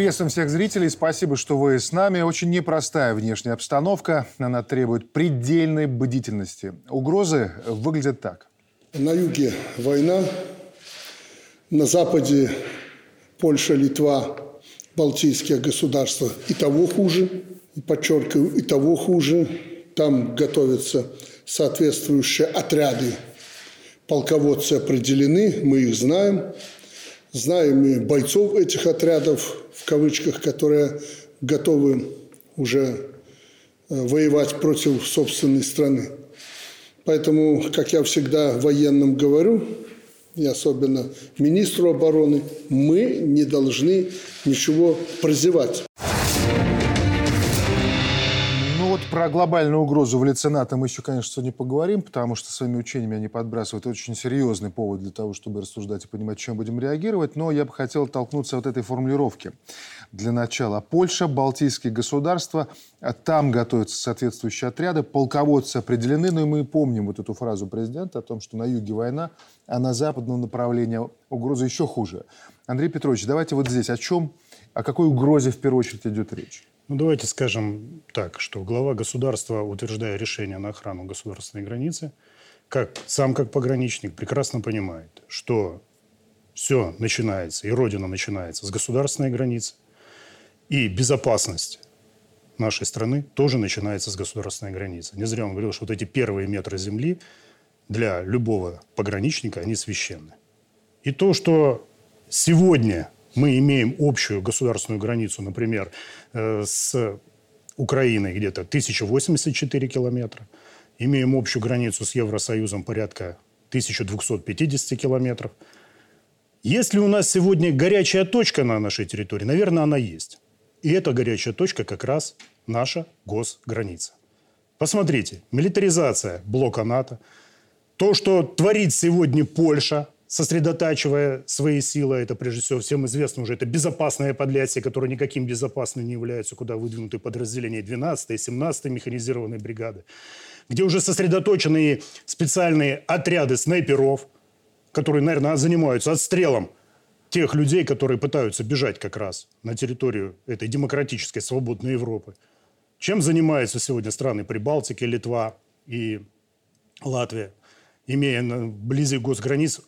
Приветствуем всех зрителей. Спасибо, что вы с нами. Очень непростая внешняя обстановка. Она требует предельной бдительности. Угрозы выглядят так. На юге война, на западе Польша, Литва, Балтийские государства и того хуже, подчеркиваю, и того хуже. Там готовятся соответствующие отряды. Полководцы определены, мы их знаем. Знаем и бойцов этих отрядов, в кавычках, которые готовы уже э, воевать против собственной страны. Поэтому, как я всегда военным говорю, и особенно министру обороны, мы не должны ничего прозевать. Про глобальную угрозу в лице НАТО мы еще, конечно, сегодня поговорим, потому что своими учениями они подбрасывают очень серьезный повод для того, чтобы рассуждать и понимать, чем будем реагировать. Но я бы хотел толкнуться от этой формулировки. Для начала Польша, Балтийские государства, там готовятся соответствующие отряды, полководцы определены, но и мы помним вот эту фразу президента о том, что на юге война, а на западном направлении угроза еще хуже. Андрей Петрович, давайте вот здесь о чем, о какой угрозе в первую очередь идет речь? Ну, давайте скажем так, что глава государства, утверждая решение на охрану государственной границы, как, сам как пограничник прекрасно понимает, что все начинается, и Родина начинается с государственной границы, и безопасность нашей страны тоже начинается с государственной границы. Не зря он говорил, что вот эти первые метры земли для любого пограничника, они священны. И то, что сегодня мы имеем общую государственную границу, например, э, с Украиной где-то 1084 километра, имеем общую границу с Евросоюзом порядка 1250 километров. Есть ли у нас сегодня горячая точка на нашей территории? Наверное, она есть. И эта горячая точка как раз наша госграница. Посмотрите, милитаризация блока НАТО, то, что творит сегодня Польша – сосредотачивая свои силы, это прежде всего всем известно уже, это безопасное подлясье, которое никаким безопасным не является, куда выдвинуты подразделения 12 и 17 механизированной бригады, где уже сосредоточены специальные отряды снайперов, которые, наверное, занимаются отстрелом тех людей, которые пытаются бежать как раз на территорию этой демократической свободной Европы. Чем занимаются сегодня страны Прибалтики, Литва и Латвия? Имея вблизи госграниц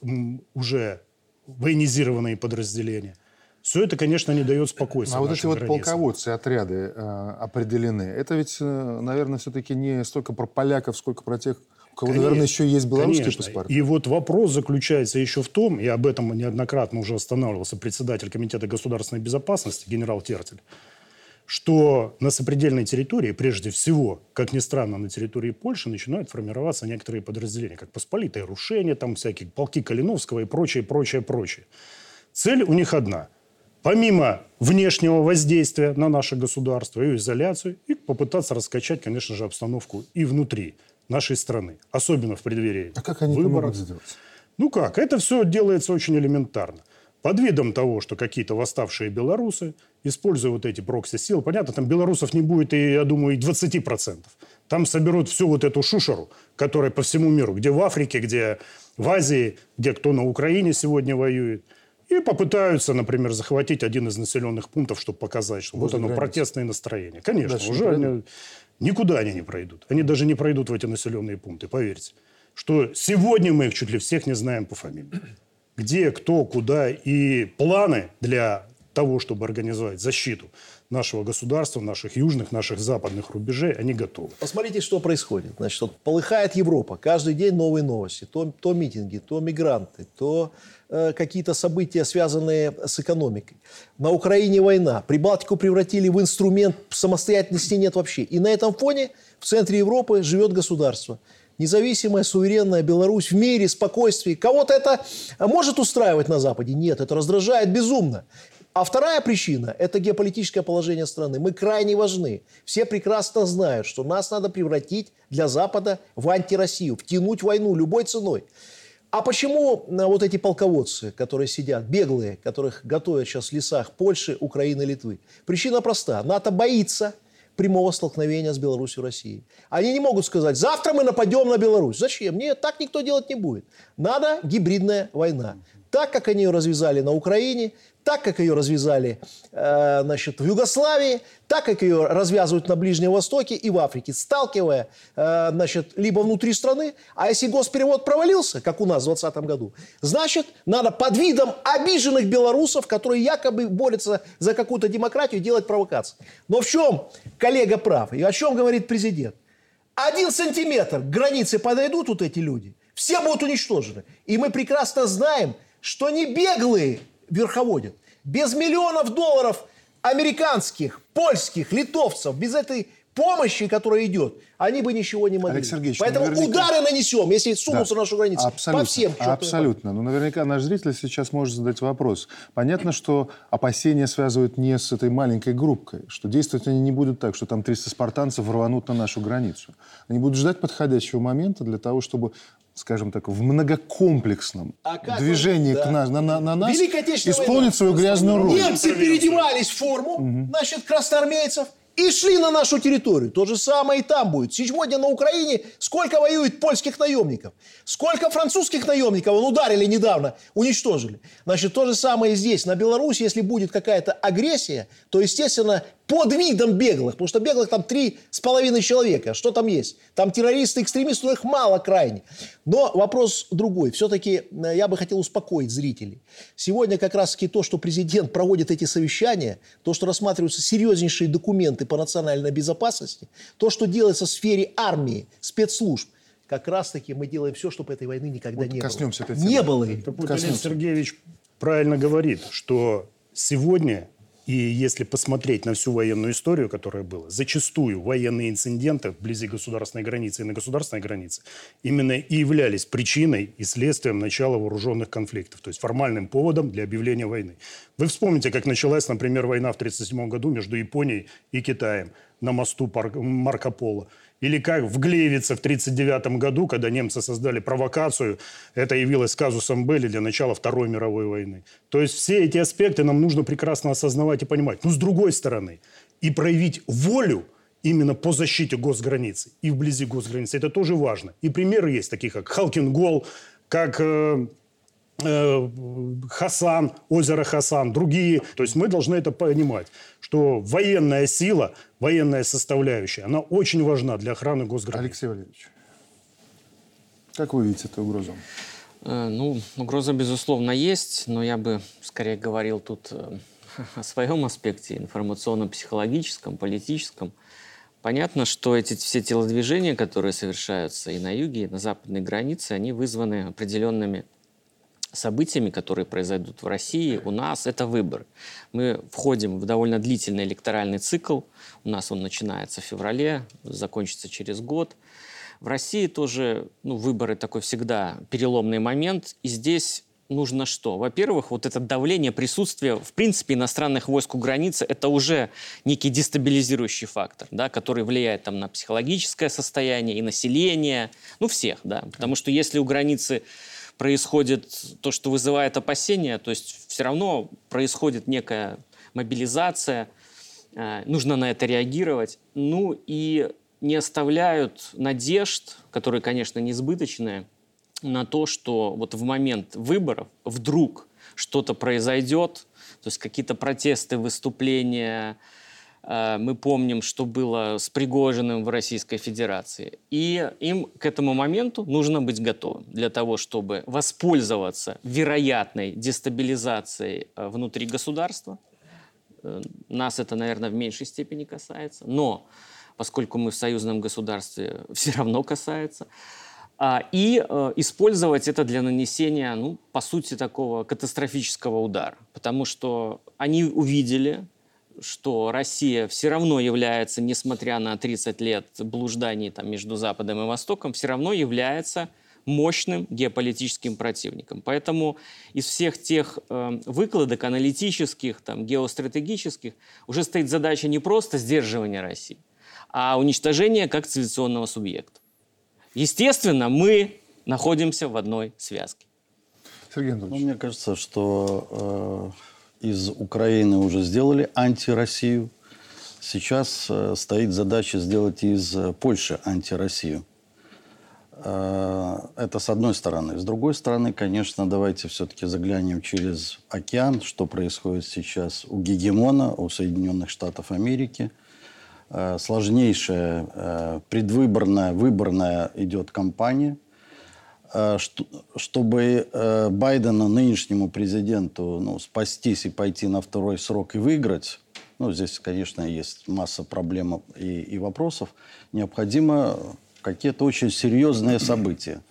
уже военизированные подразделения. Все это, конечно, не дает спокойствия. А вот эти вот границам. полководцы, отряды э, определены. Это ведь, э, наверное, все-таки не столько про поляков, сколько про тех, у кого, конечно, наверное, еще есть белорусские конечно. паспорты. И вот вопрос заключается еще в том, и об этом неоднократно уже останавливался председатель Комитета государственной безопасности генерал Тертель, что на сопредельной территории, прежде всего, как ни странно, на территории Польши начинают формироваться некоторые подразделения, как Посполитое Рушение, там всякие полки Калиновского и прочее, прочее, прочее. Цель у них одна. Помимо внешнего воздействия на наше государство и изоляцию, и попытаться раскачать, конечно же, обстановку и внутри нашей страны, особенно в преддверии А как они выборов. это могут сделать? Ну как? Это все делается очень элементарно. Под видом того, что какие-то восставшие белорусы, используя вот эти прокси-силы, понятно, там белорусов не будет, и, я думаю, и 20%. Там соберут всю вот эту шушеру, которая по всему миру, где в Африке, где в Азии, где кто на Украине сегодня воюет. И попытаются, например, захватить один из населенных пунктов, чтобы показать, что Возле вот оно, границы. протестное настроение. Конечно, Дальше уже они, никуда они не пройдут. Они даже не пройдут в эти населенные пункты, поверьте. Что сегодня мы их чуть ли всех не знаем по фамилии где, кто, куда и планы для того, чтобы организовать защиту нашего государства, наших южных, наших западных рубежей, они готовы. Посмотрите, что происходит. Значит, вот полыхает Европа. Каждый день новые новости. То, то митинги, то мигранты, то э, какие-то события, связанные с экономикой. На Украине война. Прибалтику превратили в инструмент самостоятельности нет вообще. И на этом фоне в центре Европы живет государство – независимая, суверенная Беларусь в мире, спокойствии. Кого-то это может устраивать на Западе? Нет, это раздражает безумно. А вторая причина – это геополитическое положение страны. Мы крайне важны. Все прекрасно знают, что нас надо превратить для Запада в антироссию, втянуть войну любой ценой. А почему э, вот эти полководцы, которые сидят, беглые, которых готовят сейчас в лесах Польши, Украины, Литвы? Причина проста. НАТО боится – прямого столкновения с Беларусью и Россией. Они не могут сказать, завтра мы нападем на Беларусь. Зачем? Нет, так никто делать не будет. Надо гибридная война. так, как они ее развязали на Украине, так, как ее развязали э, значит, в Югославии, так, как ее развязывают на Ближнем Востоке и в Африке, сталкивая э, значит, либо внутри страны, а если госперевод провалился, как у нас в 2020 году, значит, надо под видом обиженных белорусов, которые якобы борются за какую-то демократию, делать провокации. Но в чем коллега прав? И о чем говорит президент? Один сантиметр к границе подойдут вот эти люди, все будут уничтожены. И мы прекрасно знаем, что не беглые верховодят. Без миллионов долларов американских, польских, литовцев, без этой помощи, которая идет, они бы ничего не могли. Олег Сергеевич, Поэтому наверняка... удары нанесем, если сунутся да. на нашу границу. Абсолютно. По всем. Абсолютно. Но наверняка наш зритель сейчас может задать вопрос. Понятно, что опасения связывают не с этой маленькой группкой, что действовать они не будут так, что там 300 спартанцев рванут на нашу границу. Они будут ждать подходящего момента для того, чтобы скажем так, в многокомплексном а движении да. к нас, на, на, на нас исполнить война. свою грязную роль. Немцы переодевались в форму, угу. значит, красноармейцев, и шли на нашу территорию. То же самое и там будет. Сегодня на Украине сколько воюет польских наемников? Сколько французских наемников он ударили недавно, уничтожили? Значит, то же самое и здесь. На Беларуси, если будет какая-то агрессия, то, естественно, под видом беглых, потому что беглых там три с половиной человека. Что там есть? Там террористы, экстремисты, но их мало крайне. Но вопрос другой. Все-таки э, я бы хотел успокоить зрителей. Сегодня как раз-таки то, что президент проводит эти совещания, то, что рассматриваются серьезнейшие документы по национальной безопасности, то, что делается в сфере армии, спецслужб, как раз-таки мы делаем все, чтобы этой войны никогда вот не коснемся было. Этой не было. Олег Сергеевич правильно говорит, что сегодня и если посмотреть на всю военную историю, которая была, зачастую военные инциденты вблизи государственной границы и на государственной границе именно и являлись причиной и следствием начала вооруженных конфликтов, то есть формальным поводом для объявления войны. Вы вспомните, как началась, например, война в 1937 году между Японией и Китаем на мосту Марко Поло. Или как в Глевице в 1939 году, когда немцы создали провокацию, это явилось казусом Белли для начала Второй мировой войны. То есть все эти аспекты нам нужно прекрасно осознавать и понимать. Но с другой стороны, и проявить волю именно по защите госграницы и вблизи госграницы, это тоже важно. И примеры есть, такие как Халкин Гол, как э, Хасан, озеро Хасан, другие. То есть мы должны это понимать, что военная сила, военная составляющая, она очень важна для охраны госграниц. Алексей Валерьевич, как вы видите эту угрозу? Э, ну, угроза, безусловно, есть, но я бы скорее говорил тут э, о своем аспекте, информационно-психологическом, политическом. Понятно, что эти все телодвижения, которые совершаются и на юге, и на западной границе, они вызваны определенными событиями, которые произойдут в России, у нас это выборы. Мы входим в довольно длительный электоральный цикл. У нас он начинается в феврале, закончится через год. В России тоже ну, выборы такой всегда переломный момент. И здесь нужно что? Во-первых, вот это давление, присутствие, в принципе, иностранных войск у границы, это уже некий дестабилизирующий фактор, да, который влияет там, на психологическое состояние и население, ну, всех, да. Потому что если у границы происходит то, что вызывает опасения, то есть все равно происходит некая мобилизация, э, нужно на это реагировать. Ну и не оставляют надежд, которые, конечно, несбыточные, на то, что вот в момент выборов вдруг что-то произойдет, то есть какие-то протесты, выступления, мы помним, что было с Пригожиным в Российской Федерации. И им к этому моменту нужно быть готовым для того, чтобы воспользоваться вероятной дестабилизацией э, внутри государства. Э, нас это, наверное, в меньшей степени касается, но поскольку мы в союзном государстве, все равно касается. А, и использовать это для нанесения, ну, по сути, такого катастрофического удара. Потому что они увидели, что Россия все равно является, несмотря на 30 лет блужданий там, между Западом и Востоком, все равно является мощным геополитическим противником. Поэтому из всех тех э, выкладок аналитических, там, геостратегических уже стоит задача не просто сдерживания России, а уничтожения как цивилизационного субъекта. Естественно, мы находимся в одной связке. Сергей Анатольевич. Ну, мне кажется, что э из Украины уже сделали антироссию. Сейчас э, стоит задача сделать из э, Польши антироссию. Э, это с одной стороны. С другой стороны, конечно, давайте все-таки заглянем через океан, что происходит сейчас у гегемона, у Соединенных Штатов Америки. Сложнейшая предвыборная, выборная идет кампания, чтобы Байдену, нынешнему президенту, ну, спастись и пойти на второй срок и выиграть, ну, здесь, конечно, есть масса проблем и, и вопросов, необходимо какие-то очень серьезные события.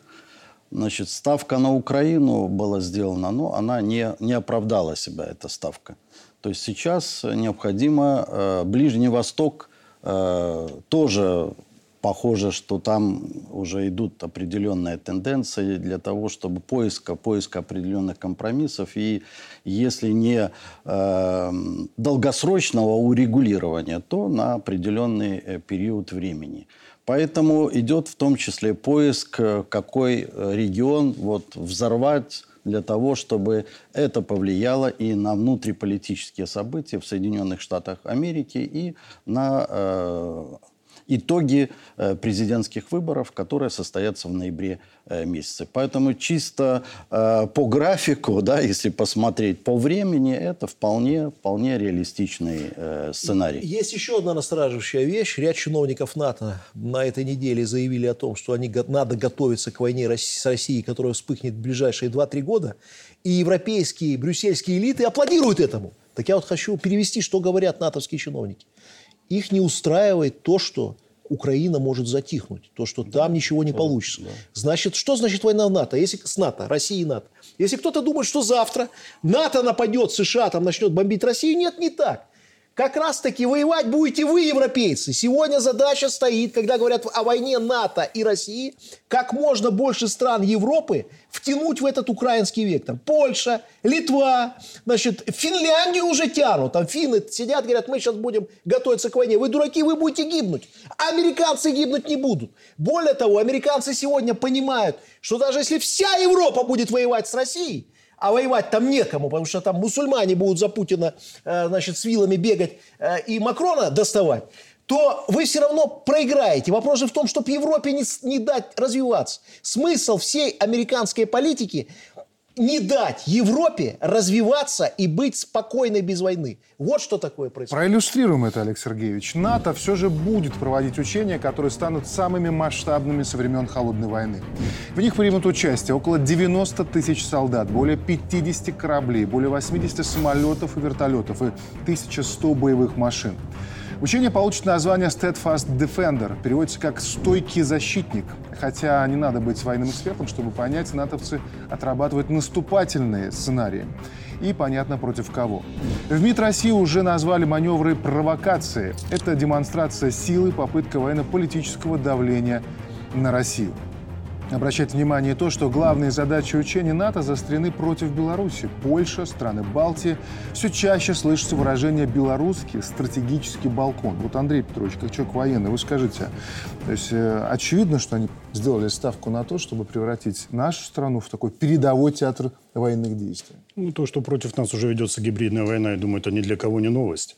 Значит, ставка на Украину была сделана, но она не, не оправдала себя, эта ставка. То есть сейчас необходимо э, Ближний Восток э, тоже похоже, что там уже идут определенные тенденции для того, чтобы поиска, поиска определенных компромиссов и если не э, долгосрочного урегулирования, то на определенный э, период времени. Поэтому идет в том числе поиск, э, какой э, регион вот, взорвать для того, чтобы это повлияло и на внутриполитические события в Соединенных Штатах Америки, и на итоги э, президентских выборов, которые состоятся в ноябре э, месяце. Поэтому чисто э, по графику, да, если посмотреть по времени, это вполне, вполне реалистичный сценарий. Есть еще одна настораживающая вещь. Ряд чиновников НАТО на этой неделе заявили о том, что они, надо готовиться к войне с Россией, которая вспыхнет в ближайшие 2-3 года. И европейские, брюссельские элиты аплодируют этому. Так я вот хочу перевести, что говорят натовские чиновники. Их не устраивает то, что Украина может затихнуть, то, что там ничего не получится. Значит, что значит война в НАТО? Если с НАТО, Россия и НАТО. Если кто-то думает, что завтра НАТО нападет, США там начнет бомбить Россию, нет, не так. Как раз-таки воевать будете вы, европейцы. Сегодня задача стоит, когда говорят о войне НАТО и России, как можно больше стран Европы втянуть в этот украинский вектор. Польша, Литва, значит, Финляндию уже тянут. Там финны сидят, говорят, мы сейчас будем готовиться к войне. Вы дураки, вы будете гибнуть. Американцы гибнуть не будут. Более того, американцы сегодня понимают, что даже если вся Европа будет воевать с Россией, а воевать там некому, потому что там мусульмане будут за Путина, э, значит, с вилами бегать э, и Макрона доставать, то вы все равно проиграете. Вопрос же в том, чтобы Европе не, не дать развиваться. Смысл всей американской политики не дать Европе развиваться и быть спокойной без войны. Вот что такое происходит. Проиллюстрируем это, Олег Сергеевич. НАТО все же будет проводить учения, которые станут самыми масштабными со времен Холодной войны. В них примут участие около 90 тысяч солдат, более 50 кораблей, более 80 самолетов и вертолетов и 1100 боевых машин. Учение получит название Steadfast Defender, переводится как «стойкий защитник». Хотя не надо быть военным экспертом, чтобы понять, натовцы отрабатывают наступательные сценарии. И понятно, против кого. В МИД России уже назвали маневры провокации. Это демонстрация силы, попытка военно-политического давления на Россию. Обращать внимание то, что главные задачи учения НАТО заострены против Беларуси. Польша, страны Балтии. Все чаще слышится выражение «белорусский стратегический балкон». Вот, Андрей Петрович, как человек военный, вы скажите, то есть э, очевидно, что они сделали ставку на то, чтобы превратить нашу страну в такой передовой театр военных действий? Ну, то, что против нас уже ведется гибридная война, я думаю, это ни для кого не новость.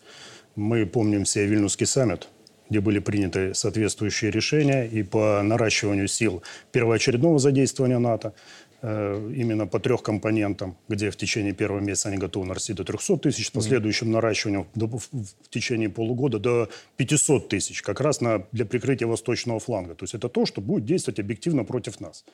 Мы помним все Вильнюсский саммит, где были приняты соответствующие решения и по наращиванию сил первоочередного задействования НАТО, э, именно по трех компонентам, где в течение первого месяца они готовы нарасти до 300 тысяч, с последующим наращиванием в течение полугода до 500 тысяч, как раз на, для прикрытия восточного фланга. То есть это то, что будет действовать объективно против нас.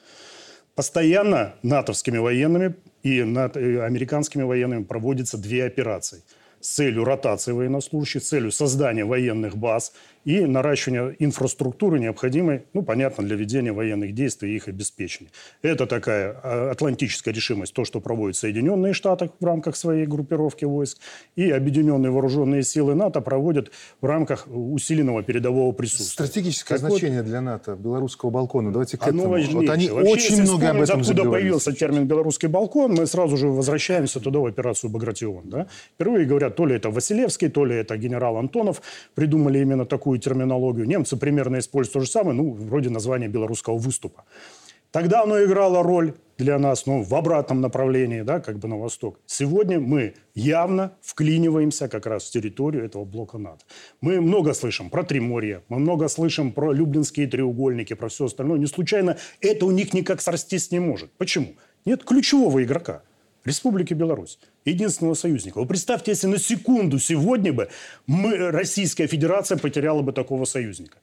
Постоянно натовскими военными и американскими военными проводятся две операции – с целью ротации военнослужащих, с целью создания военных баз и наращивания инфраструктуры, необходимой, ну, понятно, для ведения военных действий и их обеспечения. Это такая а, атлантическая решимость, то, что проводят Соединенные Штаты в рамках своей группировки войск, и объединенные вооруженные силы НАТО проводят в рамках усиленного передового присутствия. Стратегическое так значение вот, для НАТО, белорусского балкона, давайте к этому. Вот они Вообще, очень много об этом откуда появился термин «белорусский балкон», мы сразу же возвращаемся туда в операцию «Багратион». Да? Впервые говорят, то ли это Василевский, то ли это генерал Антонов придумали именно такую терминологию. Немцы примерно используют то же самое, ну, вроде названия белорусского выступа. Тогда оно играло роль для нас, ну, в обратном направлении, да, как бы на восток. Сегодня мы явно вклиниваемся как раз в территорию этого блока НАТО. Мы много слышим про Триморье, мы много слышим про Люблинские треугольники, про все остальное. Не случайно это у них никак срастись не может. Почему? Нет ключевого игрока. Республики Беларусь, единственного союзника. Вы представьте, если на секунду сегодня бы мы, Российская Федерация потеряла бы такого союзника.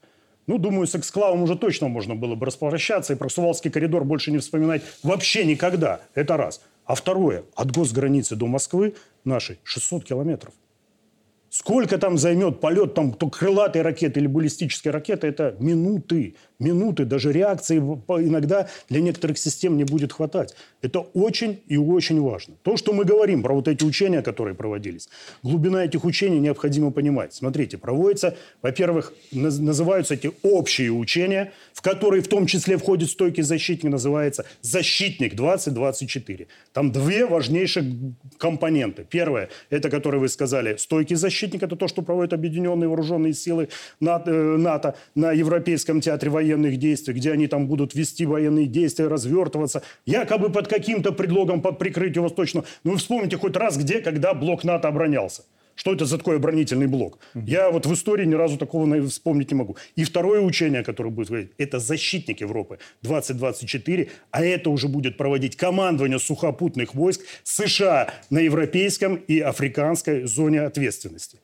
Ну, думаю, с эксклавом уже точно можно было бы распрощаться и про Сувалский коридор больше не вспоминать вообще никогда. Это раз. А второе, от госграницы до Москвы нашей 600 километров. Сколько там займет полет там, то крылатой ракеты или баллистической ракеты, это минуты минуты, даже реакции иногда для некоторых систем не будет хватать. Это очень и очень важно. То, что мы говорим про вот эти учения, которые проводились, глубина этих учений необходимо понимать. Смотрите, проводятся, во-первых, называются эти общие учения, в которые в том числе входит стойкий защитник, называется «Защитник 2024». Там две важнейших компоненты. Первое, это, который вы сказали, стойкий защитник, это то, что проводят объединенные вооруженные силы НАТО, э, НАТО на Европейском театре военных действий, где они там будут вести военные действия, развертываться, якобы под каким-то предлогом, под прикрытием восточного. Ну, вы вспомните хоть раз, где, когда блок НАТО оборонялся. Что это за такой оборонительный блок? Я вот в истории ни разу такого вспомнить не могу. И второе учение, которое будет говорить, это защитник Европы 2024, а это уже будет проводить командование сухопутных войск США на европейском и африканской зоне ответственности.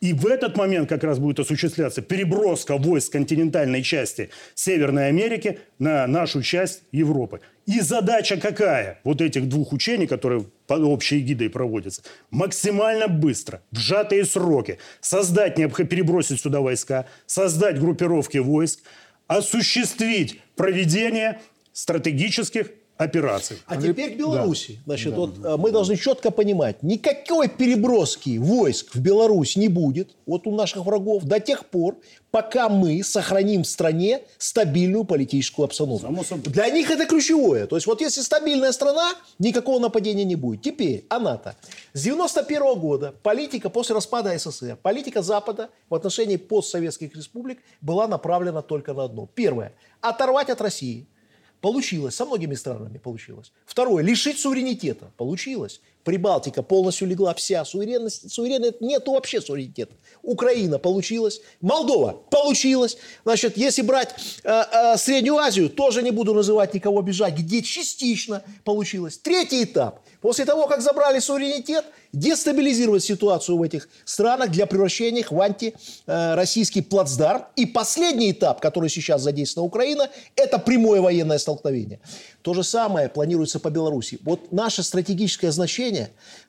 И в этот момент как раз будет осуществляться переброска войск континентальной части Северной Америки на нашу часть Европы. И задача какая? Вот этих двух учений, которые под общей гидой проводятся. Максимально быстро, в сжатые сроки, создать, перебросить сюда войска, создать группировки войск, осуществить проведение стратегических операций. А теперь к Беларуси. Да. Значит, да, вот да. мы должны четко понимать, никакой переброски войск в Беларусь не будет, вот у наших врагов, до тех пор, пока мы сохраним в стране стабильную политическую обстановку. Для них это ключевое. То есть вот если стабильная страна, никакого нападения не будет. Теперь, а НАТО. С 91 -го года политика после распада СССР, политика Запада в отношении постсоветских республик была направлена только на одно. Первое. Оторвать от России – Получилось, со многими странами получилось. Второе, лишить суверенитета. Получилось. Прибалтика полностью легла вся. Суверенность, суверенность нету вообще суверенитета. Украина получилось. Молдова получилось. Значит, если брать э, э, Среднюю Азию, тоже не буду называть никого бежать, где частично получилось. Третий этап. После того, как забрали суверенитет, дестабилизировать ситуацию в этих странах для превращения их в антироссийский плацдарм. И последний этап, который сейчас задействована Украина, это прямое военное столкновение. То же самое планируется по Беларуси. Вот наше стратегическое значение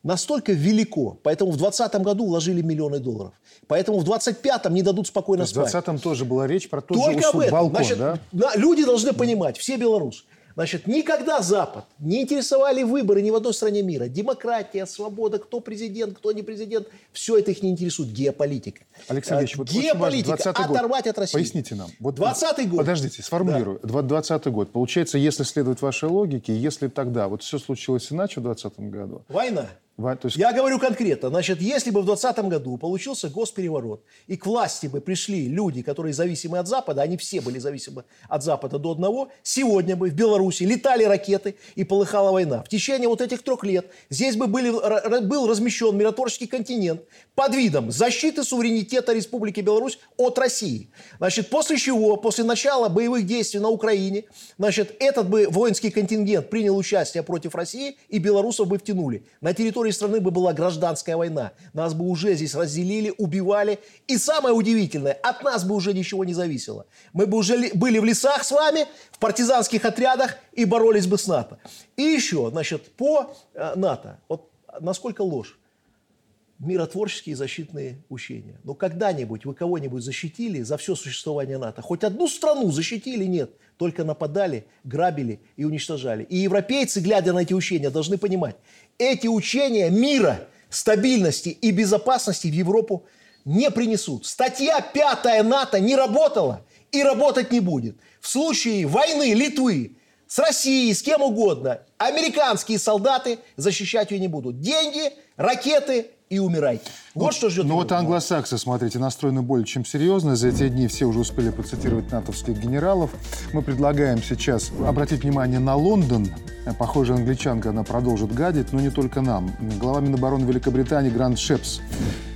настолько велико, поэтому в 2020 году вложили миллионы долларов. Поэтому в 2025 не дадут спокойно спать. В 2020 тоже была речь про тот Только же об этом. балкон, Значит, да? Люди должны понимать, все белорусы, Значит, никогда Запад не интересовали выборы ни в одной стране мира. Демократия, свобода, кто президент, кто не президент. Все это их не интересует. Геополитика. Алексей Ильич, вот Геополитика. Оторвать год. от России. Поясните нам. Вот 20 год. Подождите, сформулирую. Да. 20 год. Получается, если следовать вашей логике, если тогда вот все случилось иначе в 2020 году. Война. Есть... Я говорю конкретно. Значит, если бы в 2020 году получился госпереворот, и к власти бы пришли люди, которые зависимы от Запада, они все были зависимы от Запада до одного, сегодня бы в Беларуси летали ракеты и полыхала война. В течение вот этих трех лет здесь бы были, был размещен миротворческий континент под видом защиты суверенитета Республики Беларусь от России. Значит, после чего, после начала боевых действий на Украине, значит, этот бы воинский контингент принял участие против России, и белорусов бы втянули. На территории территории страны бы была гражданская война. Нас бы уже здесь разделили, убивали. И самое удивительное, от нас бы уже ничего не зависело. Мы бы уже были в лесах с вами, в партизанских отрядах и боролись бы с НАТО. И еще, значит, по э, НАТО. Вот насколько ложь миротворческие защитные учения. Но когда-нибудь вы кого-нибудь защитили за все существование НАТО? Хоть одну страну защитили? Нет. Только нападали, грабили и уничтожали. И европейцы, глядя на эти учения, должны понимать, эти учения мира, стабильности и безопасности в Европу не принесут. Статья 5 НАТО не работала и работать не будет. В случае войны Литвы с Россией, с кем угодно, американские солдаты защищать ее не будут. Деньги, ракеты и умирайте. Вот что ждет Ну вот англосаксы, смотрите, настроены более чем серьезно. За эти дни все уже успели процитировать натовских генералов. Мы предлагаем сейчас обратить внимание на Лондон. Э, Похоже, англичанка, она продолжит гадить, но не только нам. Глава Минобороны Великобритании Грант Шепс.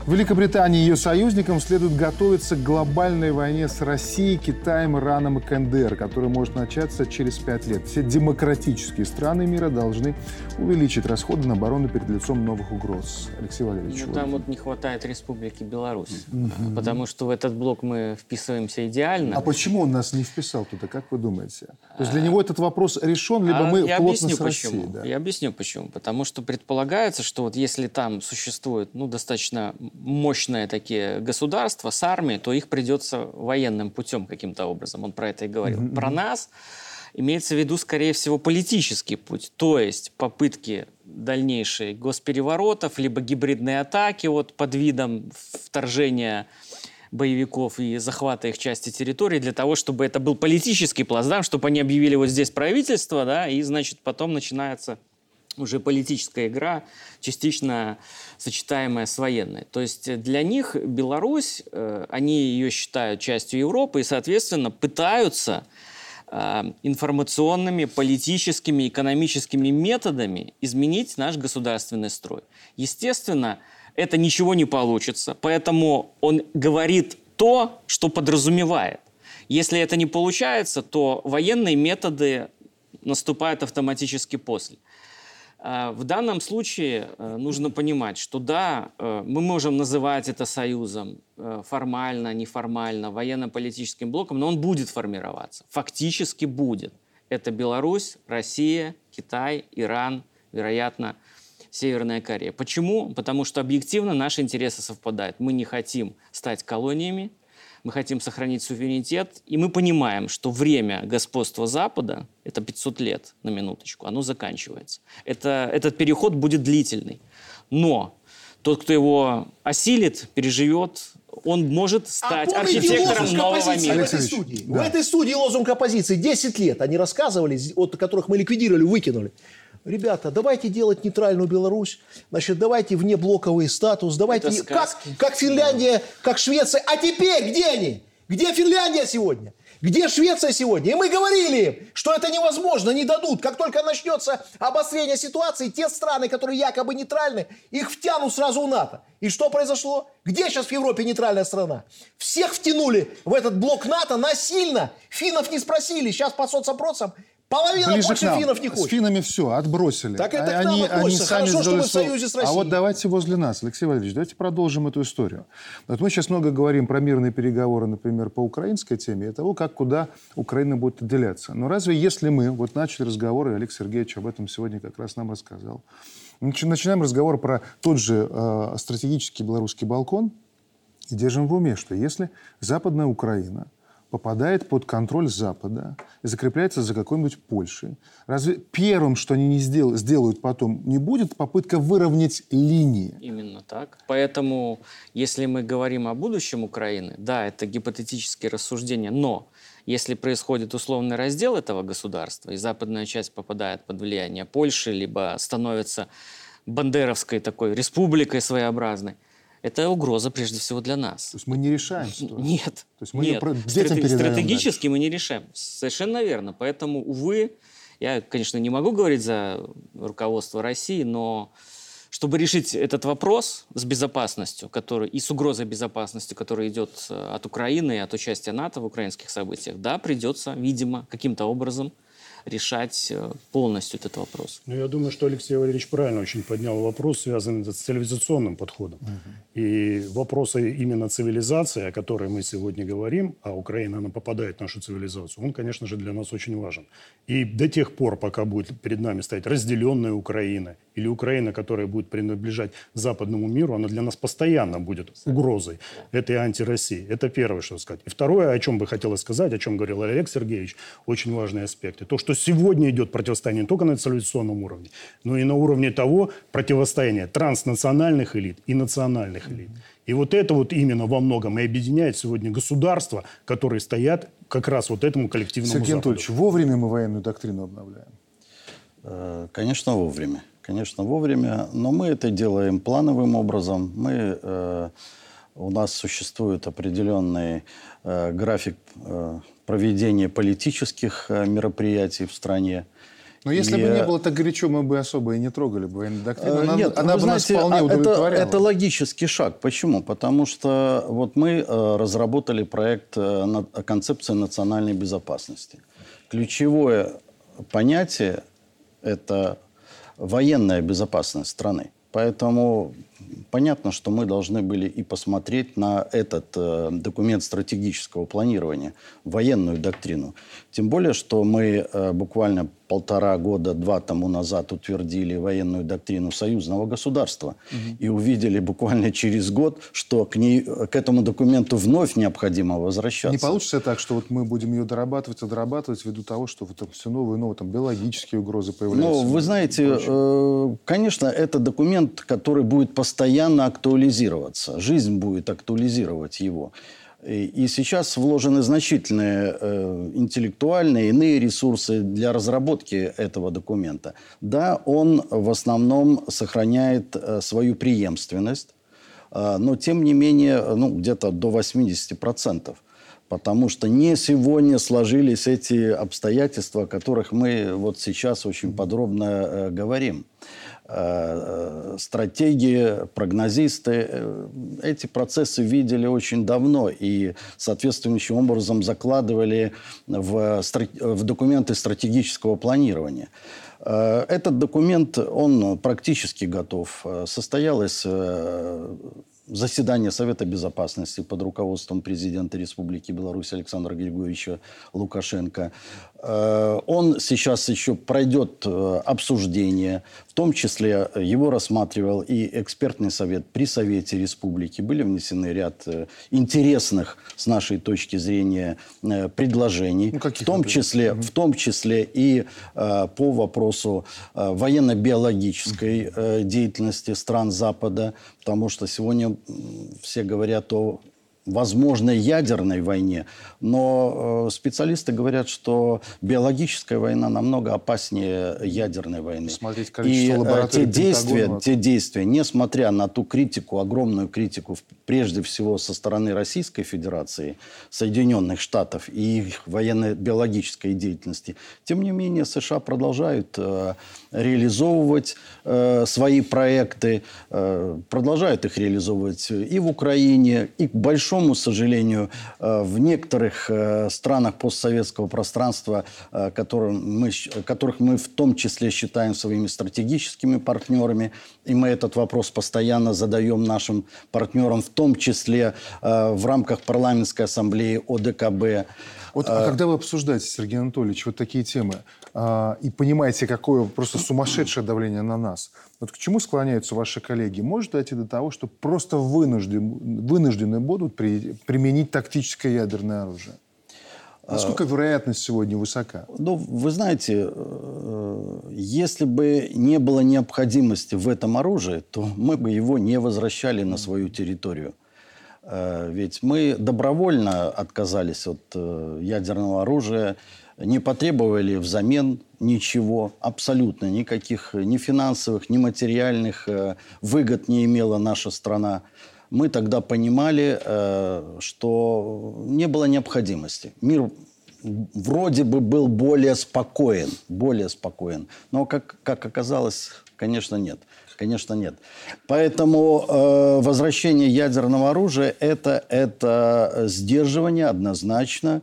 Великобритании и ее союзникам следует готовиться к глобальной войне с Россией, Китаем, Ираном и КНДР, которая может начаться через пять лет. Все демократические страны мира должны увеличить расходы на оборону перед лицом новых угроз. Алексей Валерьевич. Ну, там вот не хватает Республики Беларусь, потому что в этот блок мы вписываемся идеально. А почему он нас не вписал туда, как вы думаете? То есть для него этот вопрос решен, либо А мы я плотно объясню с Россией? почему. да? Я объясню почему. Потому что предполагается, что вот если там существует ну, достаточно мощные такие государства с армией, то их придется военным путем каким-то образом. Он про это и говорил. Про нас имеется в виду, скорее всего, политический путь. То есть попытки дальнейшей госпереворотов, либо гибридные атаки вот под видом вторжения боевиков и захвата их части территории для того, чтобы это был политический плацдарм, чтобы они объявили вот здесь правительство, да, и, значит, потом начинается уже политическая игра, частично сочетаемая с военной. То есть для них Беларусь, э, они ее считают частью Европы и, соответственно, пытаются информационными, политическими, экономическими методами изменить наш государственный строй. Естественно, это ничего не получится, поэтому он говорит то, что подразумевает. Если это не получается, то военные методы наступают автоматически после. А, В данном случае э, нужно понимать, что да, э, мы можем называть это союзом э, формально, неформально, военно-политическим блоком, но он будет формироваться. Фактически будет. Это Беларусь, Россия, Китай, Иран, вероятно, Северная Корея. Почему? Потому что объективно наши интересы совпадают. Мы не хотим стать колониями, мы хотим сохранить суверенитет, и мы понимаем, что время господства Запада, это 500 лет на минуточку, оно заканчивается. Это, этот переход будет длительный. Но тот, кто его осилит, переживет, он может стать а архитектором нового мира. в этой Алексей студии? да. В этой студии лозунг оппозиции 10 лет. Они рассказывали, от которых мы ликвидировали, выкинули. Ребята, давайте делать нейтральную Беларусь, значит, давайте внеблоковый статус, давайте Это как, сказки. как Финляндия, как Швеция. А теперь где они? Где Финляндия сегодня? Где Швеция сегодня? И мы говорили им, что это невозможно, не дадут. Как только начнется обострение ситуации, те страны, которые якобы нейтральны, их втянут сразу в НАТО. И что произошло? Где сейчас в Европе нейтральная страна? Всех втянули в этот блок НАТО насильно. Финнов не спросили. Сейчас по соцопросам половина Ближе больше финнов не С хочет. финами все, отбросили. Так это А- к нам они, относится. они сами Хорошо, что мы в союзе с А Россией. вот давайте возле нас, Алексей Валерьевич, давайте продолжим эту историю. Вот мы сейчас много говорим про мирные переговоры, например, по украинской теме, и того, как куда Украина будет отделяться. Но разве если мы вот начали разговор, и Олег Сергеевич об этом сегодня как раз нам рассказал, Нач- начинаем разговор про тот же э, стратегический белорусский балкон, и держим в уме, что если Западная Украина попадает под контроль Запада и закрепляется за какой-нибудь Польшей, разве первым, что они не сдел- сделают потом, не будет попытка выровнять линии? Именно так. Поэтому, если мы говорим о будущем Украины, да, это гипотетические рассуждения, но если происходит условный раздел этого государства, и западная часть попадает под влияние Польши, либо становится бандеровской такой республикой своеобразной, это угроза прежде всего для нас. То есть мы не решаем ситуацию. Нет. То есть мы нет. детям Страте- передаем Стратегически мы не решаем. Совершенно верно. Поэтому, увы, я, конечно, не могу говорить за руководство России, но чтобы решить этот вопрос с безопасностью, который, и с угрозой безопасности, которая идет э, от Украины и от участия НАТО в украинских событиях, да, придется, видимо, каким-то образом решать э, полностью этот вопрос. Ну, я думаю, что Алексей Валерьевич правильно очень поднял вопрос, связанный с цивилизационным подходом. И вопросы именно цивилизации, о которой мы сегодня говорим, а Украина, она попадает в нашу цивилизацию, он, конечно же, для нас очень важен. И до тех пор, пока будет перед нами стоять разделенная Украина или Украина, которая будет принадлежать западному миру, она для нас постоянно будет угрозой этой антироссии. Это первое, что сказать. И второе, о чем бы хотелось сказать, о чем говорил Олег Сергеевич, очень важные аспекты. То, что сегодня идет противостояние не только на цивилизационном уровне, но и на уровне того противостояния транснациональных элит и национальных элит. И вот это вот именно во многом и объединяет сегодня государства, которые стоят как раз вот этому коллективному Сергей Западу. Анатольевич, вовремя мы военную доктрину обновляем? Э, Конечно, вовремя. конечно, вовремя, но мы это делаем плановым образом. Мы, э, у нас существует определенный э, график э, проведения политических э, мероприятий в стране. Но если И, бы не э, было так горячо, мы бы особо и не трогали бы военную доктрину. Э, Она, Нет, она вы бы нас знаете, вполне а это, удовлетворяла. это логический шаг. Почему? Потому что вот мы разработали проект концепции национальной безопасности. Ключевое понятие – это военная безопасность страны. Поэтому понятно, что мы должны были и посмотреть на этот э, документ стратегического планирования, военную доктрину. Тем более, что мы э, буквально полтора года, два тому назад утвердили военную доктрину союзного государства и увидели буквально через год, что к, ней, к этому документу вновь необходимо возвращаться. Не получится так, что вот мы будем ее дорабатывать и дорабатывать ввиду того, что вот все новые новые там биологические угрозы появляются. Ну, вы знаете, э, конечно, это документ, который будет постоянно актуализироваться. Жизнь будет актуализировать его. И, сейчас вложены значительные э, интеллектуальные, иные ресурсы для разработки этого документа. Да, он в основном сохраняет э, свою преемственность, э, но тем не менее, ну, где-то до 80%. Потому что не сегодня сложились эти обстоятельства, о которых мы вот сейчас очень подробно говорим. Э, э, стратегии, прогнозисты э, эти процессы видели очень давно и соответствующим образом закладывали в, в документы стратегического планирования. Этот документ, он практически готов. Состоялось заседание Совета Безопасности под руководством президента Республики Беларусь Александра Григорьевича Лукашенко. Он сейчас еще пройдет обсуждение, в том числе его рассматривал и экспертный совет при Совете Республики. Были внесены ряд э, интересных, с нашей точки зрения, э, предложений, Ну, в том числе, в том числе и э, по вопросу э, военно-биологической э, деятельности стран Запада, потому что сегодня все говорят о возможной ядерной войне, но э, специалисты говорят, что биологическая война намного опаснее ядерной войны. Посмотреть И количество э, лабораторий те действия, те действия, несмотря на ту критику, огромную критику, прежде всего со стороны Российской Федерации, Соединенных Штатов и их военно-биологической деятельности, тем не менее США продолжают э, реализовывать э, свои проекты, э, продолжают их реализовывать и в Украине, и, к большому сожалению, э, в некоторых э, странах постсоветского пространства, э, которым мы, которых мы в том числе считаем своими стратегическими партнерами. И мы этот вопрос постоянно задаем нашим партнерам, в том числе э, в рамках парламентской ассамблеи ОДКБ. Вот а когда вы обсуждаете, Сергей Анатольевич, вот такие темы, а, и понимаете, какое просто сумасшедшее давление на нас, вот к чему склоняются ваши коллеги? Может дойти до того, что просто вынуждены, вынуждены будут при- применить тактическое ядерное оружие? Насколько вероятность сегодня высока? Ну, вы знаете, э, если бы не было необходимости в этом оружии, то мы бы его не возвращали на свою территорию. Э, Ведь мы добровольно отказались от э, ядерного оружия, не потребовали взамен ничего, абсолютно никаких ни финансовых, ни материальных э, выгод не имела наша страна. Мы тогда понимали, э, что не было необходимости. Мир вроде бы был более спокоен, более спокоен. Но, как, как оказалось, конечно, нет. Конечно, нет. Поэтому э, возвращение ядерного оружия это, это сдерживание однозначно.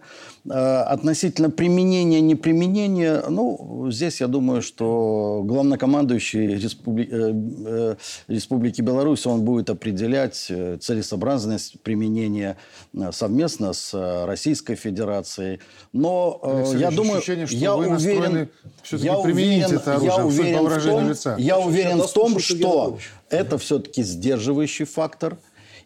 Э, относительно применения, неприменения, ну, здесь я думаю, что главнокомандующий Республи- э, э, Республики Беларусь, он будет определять целесообразность применения совместно с Российской Федерацией. Но я думаю, ощущение, что я вы уверен, я уверен, это оружие, я уверен в том, лица. я уверен в том, что это все-таки сдерживающий фактор.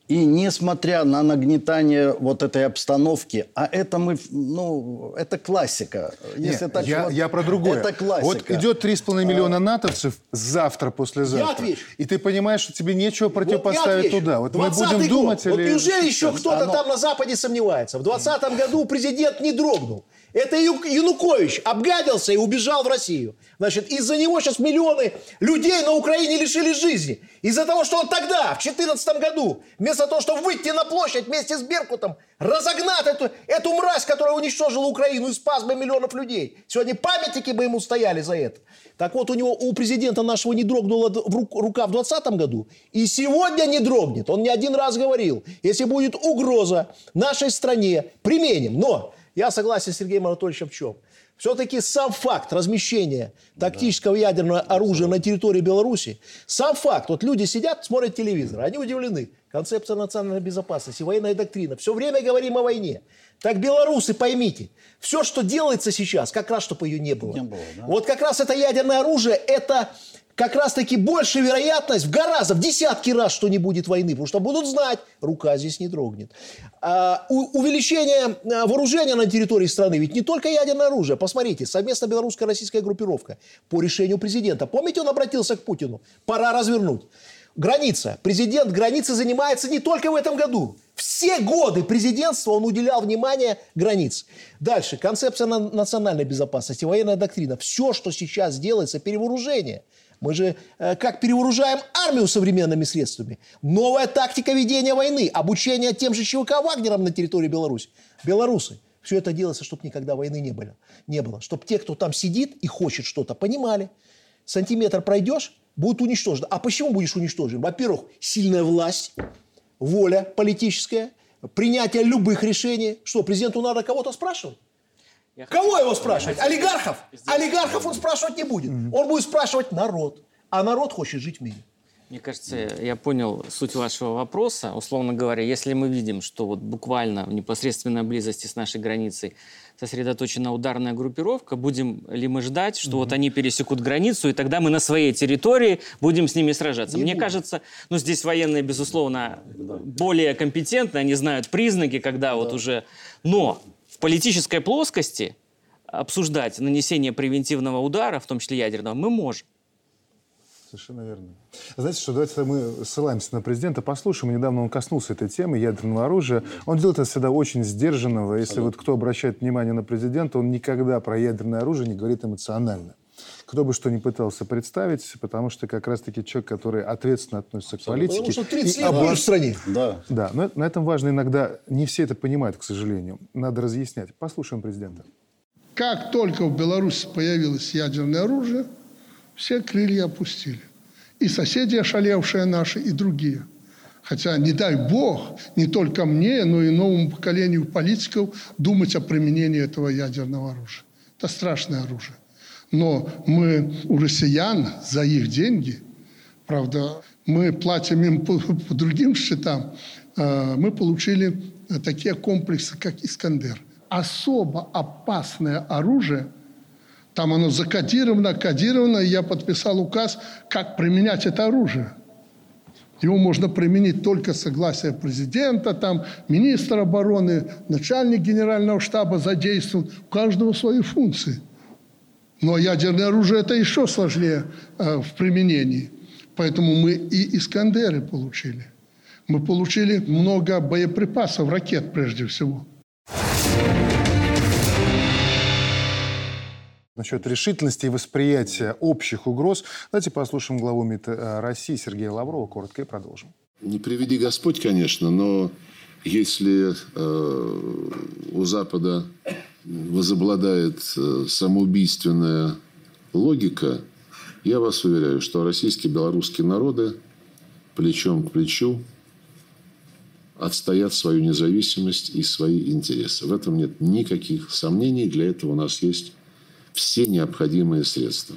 И несмотря на нагнетание вот этой обстановки, а это мы, ну, это классика. Если Нет, так я, вот, я про другое. Это классика. Вот идет 3,5 миллиона натовцев завтра, послезавтра. Я отвечу. И ты понимаешь, что тебе нечего Вот противопоставить отвечу. туда. Вот мы 20-й будем год. думать Вот или... неужели еще кто-то Оно- там на Западе сомневается? В 2020 году президент не дрогнул. Это Янукович обгадился и убежал в Россию. Значит, из-за него сейчас миллионы людей на Украине лишились жизни. Из-за того, что он тогда, в 2014 году, вместо того, чтобы выйти на площадь вместе с Беркутом, разогнать эту, эту мразь, которая уничтожила Украину и спас бы миллионов людей. Сегодня памятники бы ему стояли за это. Так вот, у него, у президента нашего не дрогнула рука в 2020 году, и сегодня не дрогнет. Он не один раз говорил, если будет угроза нашей стране, применим. Но я согласен с Сергеем Анатольевичем в чем? Все-таки сам факт размещения тактического ядерного оружия на территории Беларуси, сам факт, вот люди сидят, смотрят телевизор, они удивлены. Концепция национальной безопасности, военная доктрина. Все время говорим о войне. Так, белорусы, поймите, все, что делается сейчас, как раз, чтобы ее не было. Не было да? Вот как раз это ядерное оружие, это как раз-таки больше вероятность в гораздо, в десятки раз, что не будет войны, потому что будут знать, рука здесь не дрогнет. А, у, увеличение а, вооружения на территории страны, ведь не только ядерное оружие. Посмотрите, совместно белорусско-российская группировка по решению президента. Помните, он обратился к Путину? Пора развернуть. Граница. Президент границы занимается не только в этом году. Все годы президентства он уделял внимание границ. Дальше. Концепция национальной безопасности, военная доктрина. Все, что сейчас делается, перевооружение – мы же э, как перевооружаем армию современными средствами. Новая тактика ведения войны, обучение тем же ЧВК Вагнером на территории Беларуси. Белорусы. Все это делается, чтобы никогда войны не было. Не было. Чтобы те, кто там сидит и хочет что-то, понимали. Сантиметр пройдешь, будет уничтожен. А почему будешь уничтожен? Во-первых, сильная власть, воля политическая, принятие любых решений. Что, президенту надо кого-то спрашивать? Я Кого хочу... его спрашивать? Олигархов? Олигархов он спрашивать не будет. Он будет спрашивать народ. А народ хочет жить в мире. Мне кажется, я понял суть вашего вопроса. Условно говоря, если мы видим, что вот буквально в непосредственной близости с нашей границей сосредоточена ударная группировка, будем ли мы ждать, что mm-hmm. вот они пересекут границу, и тогда мы на своей территории будем с ними сражаться? Не Мне будет. кажется, ну здесь военные, безусловно, да. более компетентны, они знают признаки, когда да. вот уже... Но в политической плоскости обсуждать нанесение превентивного удара, в том числе ядерного, мы можем. Совершенно верно. Знаете что, давайте мы ссылаемся на президента, послушаем. Недавно он коснулся этой темы ядерного оружия. Он делает это всегда очень сдержанного. Если вот кто обращает внимание на президента, он никогда про ядерное оружие не говорит эмоционально. Кто бы что ни пытался представить, потому что как раз-таки человек, который ответственно относится к политике. Потому что 30 лет был в стране. Да. Да, но на этом важно иногда, не все это понимают, к сожалению. Надо разъяснять. Послушаем президента. Как только в Беларуси появилось ядерное оружие, все крылья опустили. И соседи ошалевшие наши, и другие. Хотя, не дай бог, не только мне, но и новому поколению политиков думать о применении этого ядерного оружия. Это страшное оружие. Но мы у россиян за их деньги, правда, мы платим им по, по другим счетам, э, мы получили такие комплексы, как «Искандер». Особо опасное оружие – там оно закодировано, кодировано, и я подписал указ, как применять это оружие. Его можно применить только согласие президента, там, министр обороны, начальник генерального штаба задействован. У каждого свои функции. Но ядерное оружие это еще сложнее э, в применении. Поэтому мы и «Искандеры» получили. Мы получили много боеприпасов, ракет прежде всего. Насчет решительности и восприятия общих угроз. Давайте послушаем главу МИД э, России Сергея Лаврова коротко и продолжим. Не приведи Господь, конечно, но если э, у Запада возобладает э, самоубийственная логика, я вас уверяю, что российские и белорусские народы плечом к плечу отстоят свою независимость и свои интересы. В этом нет никаких сомнений. Для этого у нас есть все необходимые средства.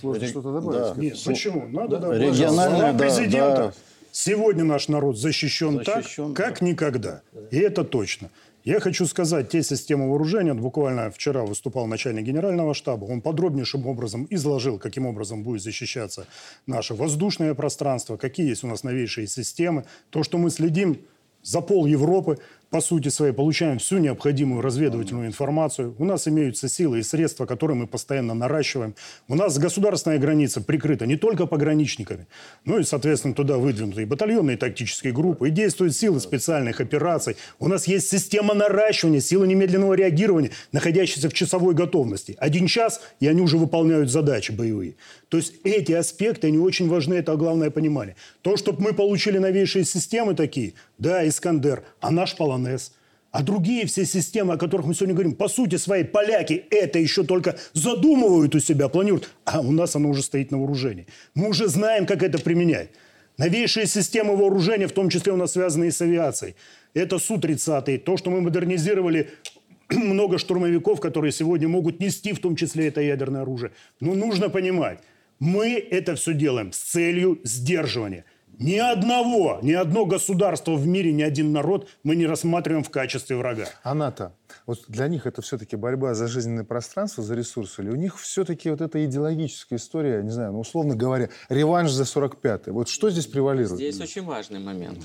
Сложно что-то добавить. Да. Нет, почему? Надо да. добавить. Региональная, да, президента. Да. Сегодня наш народ защищен, защищен так, как никогда. И это точно. Я хочу сказать, те системы вооружения, буквально вчера выступал начальник генерального штаба, он подробнейшим образом изложил, каким образом будет защищаться наше воздушное пространство, какие есть у нас новейшие системы. То, что мы следим за пол Европы, по сути своей, получаем всю необходимую разведывательную информацию. У нас имеются силы и средства, которые мы постоянно наращиваем. У нас государственная граница прикрыта не только пограничниками, но и, соответственно, туда выдвинуты и батальонные тактические группы, и действуют силы специальных операций. У нас есть система наращивания, силы немедленного реагирования, находящиеся в часовой готовности. Один час, и они уже выполняют задачи боевые. То есть эти аспекты, они очень важны, это главное понимание. То, чтобы мы получили новейшие системы такие, да, Искандер, а наш Полонез – а другие все системы, о которых мы сегодня говорим, по сути своей поляки это еще только задумывают у себя, планируют. А у нас оно уже стоит на вооружении. Мы уже знаем, как это применять. Новейшие системы вооружения, в том числе у нас связанные с авиацией. Это Су-30, то, что мы модернизировали много штурмовиков, которые сегодня могут нести в том числе это ядерное оружие. Но нужно понимать, мы это все делаем с целью сдерживания. Ни одного, ни одно государство в мире, ни один народ мы не рассматриваем в качестве врага. А НАТО? Вот для них это все-таки борьба за жизненное пространство, за ресурсы? Или у них все-таки вот эта идеологическая история, не знаю, ну, условно говоря, реванш за 45-й? Вот что здесь превалирует? Здесь очень важный момент.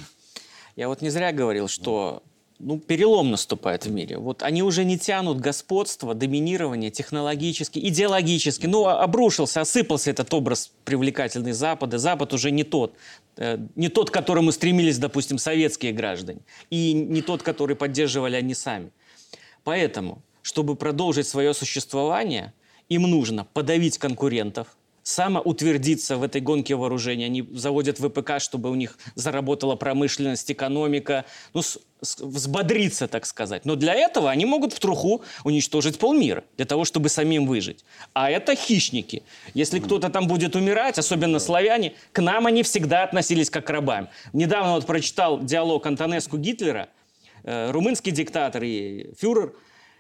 Я вот не зря говорил, что ну, перелом наступает в мире. Вот они уже не тянут господство, доминирование технологически, идеологически. Ну, обрушился, осыпался этот образ привлекательный Запада. Запад уже не тот. Э, не тот, к которому стремились, допустим, советские граждане. И не тот, который поддерживали они сами. Поэтому, чтобы продолжить свое существование, им нужно подавить конкурентов – самоутвердиться в этой гонке вооружений. Они заводят ВПК, чтобы у них заработала промышленность, экономика, ну, взбодриться, так сказать. Но для этого они могут в труху уничтожить полмира, для того, чтобы самим выжить. А это хищники. Если кто-то там будет умирать, особенно славяне, к нам они всегда относились как к рабам. Недавно вот прочитал диалог Антонеску Гитлера, э, румынский диктатор и фюрер,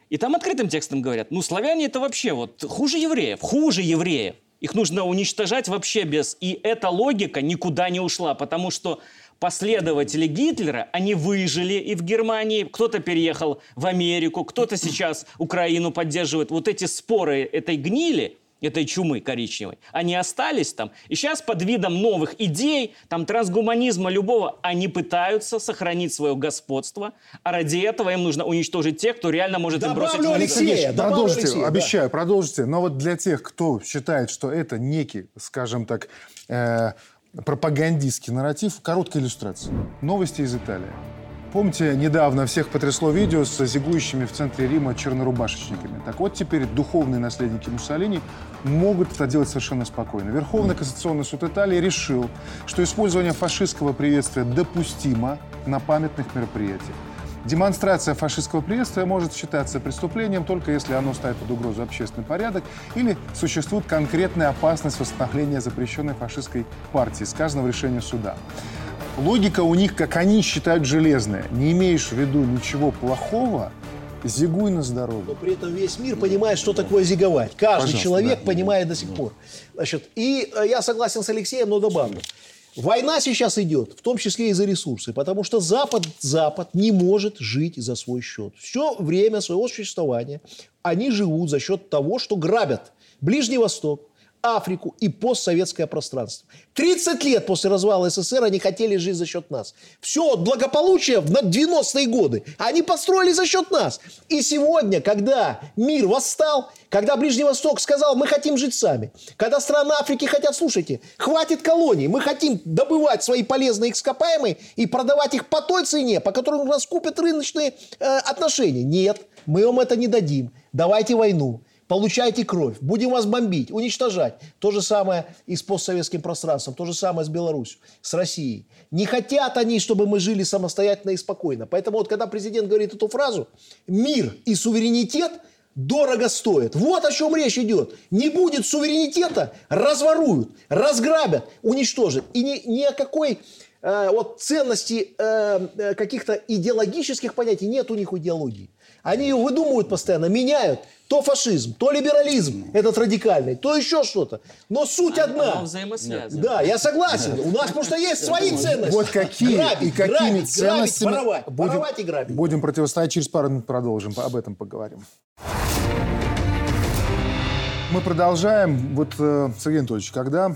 и там открытым текстом говорят, ну, славяне это вообще вот хуже евреев, хуже евреев. Их нужно уничтожать вообще без... И эта логика никуда не ушла, потому что последователи Гитлера, они выжили и в Германии, кто-то переехал в Америку, кто-то сейчас Украину поддерживает. Вот эти споры этой гнили – этой чумы коричневой, они остались там. И сейчас под видом новых идей, там трансгуманизма любого, они пытаются сохранить свое господство, а ради этого им нужно уничтожить тех, кто реально может добавлю им бросить... Алексея, продолжите, Алексея, обещаю, да. продолжите. Но вот для тех, кто считает, что это некий, скажем так, э, пропагандистский нарратив, короткая иллюстрация. Новости из Италии. Помните, недавно всех потрясло видео с зигующими в центре Рима чернорубашечниками? Так вот, теперь духовные наследники Муссолини могут это делать совершенно спокойно. Верховный кассационный суд Италии решил, что использование фашистского приветствия допустимо на памятных мероприятиях. Демонстрация фашистского приветствия может считаться преступлением только если оно ставит под угрозу общественный порядок или существует конкретная опасность восстановления запрещенной фашистской партии, сказано в решении суда. Логика у них, как они считают, железная. Не имеешь в виду ничего плохого, зигуй на здоровье. Но при этом весь мир понимает, что такое зиговать. Каждый Пожалуйста, человек да. понимает до сих пор. Значит, и э, я согласен с Алексеем, но добавлю. Война сейчас идет, в том числе и за ресурсы, потому что Запад, Запад не может жить за свой счет. Все время своего существования они живут за счет того, что грабят Ближний Восток, Африку и постсоветское пространство. 30 лет после развала СССР они хотели жить за счет нас. Все, благополучие в 90-е годы они построили за счет нас. И сегодня, когда мир восстал, когда Ближний Восток сказал, мы хотим жить сами, когда страны Африки хотят, слушайте, хватит колоний, мы хотим добывать свои полезные ископаемые и продавать их по той цене, по которой у нас купят рыночные э, отношения. Нет, мы вам это не дадим. Давайте войну получайте кровь, будем вас бомбить, уничтожать. То же самое и с постсоветским пространством, то же самое с Беларусью, с Россией. Не хотят они, чтобы мы жили самостоятельно и спокойно. Поэтому вот когда президент говорит эту фразу, мир и суверенитет дорого стоят. Вот о чем речь идет. Не будет суверенитета, разворуют, разграбят, уничтожат. И ни, ни о какой э, вот ценности э, э каких-то идеологических понятий нет у них идеологии. Они ее выдумывают постоянно, меняют. То фашизм, то либерализм этот радикальный, то еще что-то. Но суть Оно одна. взаимосвязано. Да, я согласен. У нас просто есть свои ценности. Вот какие грабить, и какими грабить, ценностями грабить, воровать, будем, воровать и грабить. будем противостоять. Через пару минут продолжим. Об этом поговорим. Мы продолжаем. Вот, э, Сергей Анатольевич, когда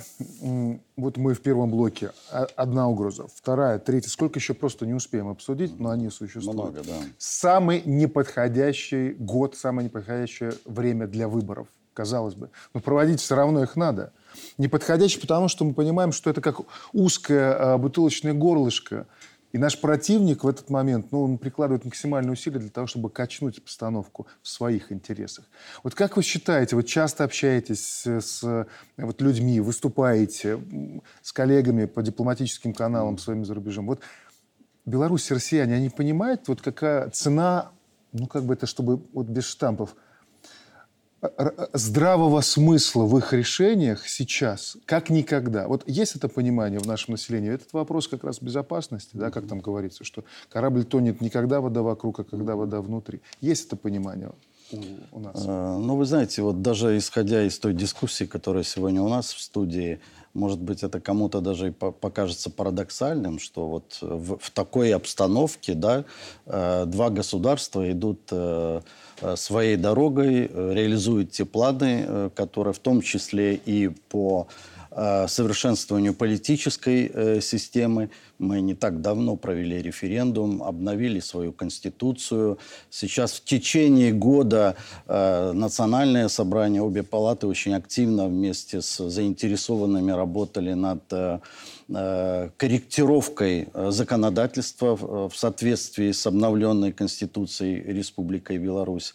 вот мы в первом блоке, а- одна угроза, вторая, третья, сколько еще просто не успеем обсудить, но они существуют. Много, да. Самый неподходящий год, самое неподходящее время для выборов, казалось бы. Но проводить все равно их надо. Неподходящий, потому что мы понимаем, что это как узкое э, бутылочное горлышко. И наш противник в этот момент, ну, он прикладывает максимальные усилия для того, чтобы качнуть обстановку в своих интересах. Вот как вы считаете, вы часто общаетесь с, вот, людьми, выступаете с коллегами по дипломатическим каналам своим за рубежом. Вот Беларусь и россияне, они понимают, вот какая цена, ну, как бы это, чтобы вот без штампов, здравого смысла в их решениях сейчас, как никогда. Вот есть это понимание в нашем населении? Этот вопрос как раз безопасности, да, как там говорится, что корабль тонет не когда вода вокруг, а когда вода внутри. Есть это понимание у, у нас? Э, Ну, вы знаете, вот даже исходя из той дискуссии, которая сегодня у нас в студии, может быть, это кому-то даже и по- покажется парадоксальным, что вот в, в такой обстановке, да, э, два государства идут э, э, своей дорогой, э, реализуют те планы, э, которые в том числе и по э, совершенствованию политической э, системы. Мы не так давно провели референдум, обновили свою конституцию. Сейчас в течение года э, национальное собрание, обе палаты очень активно вместе с заинтересованными работали над э, э, корректировкой э, законодательства в соответствии с обновленной Конституцией Республики Беларусь.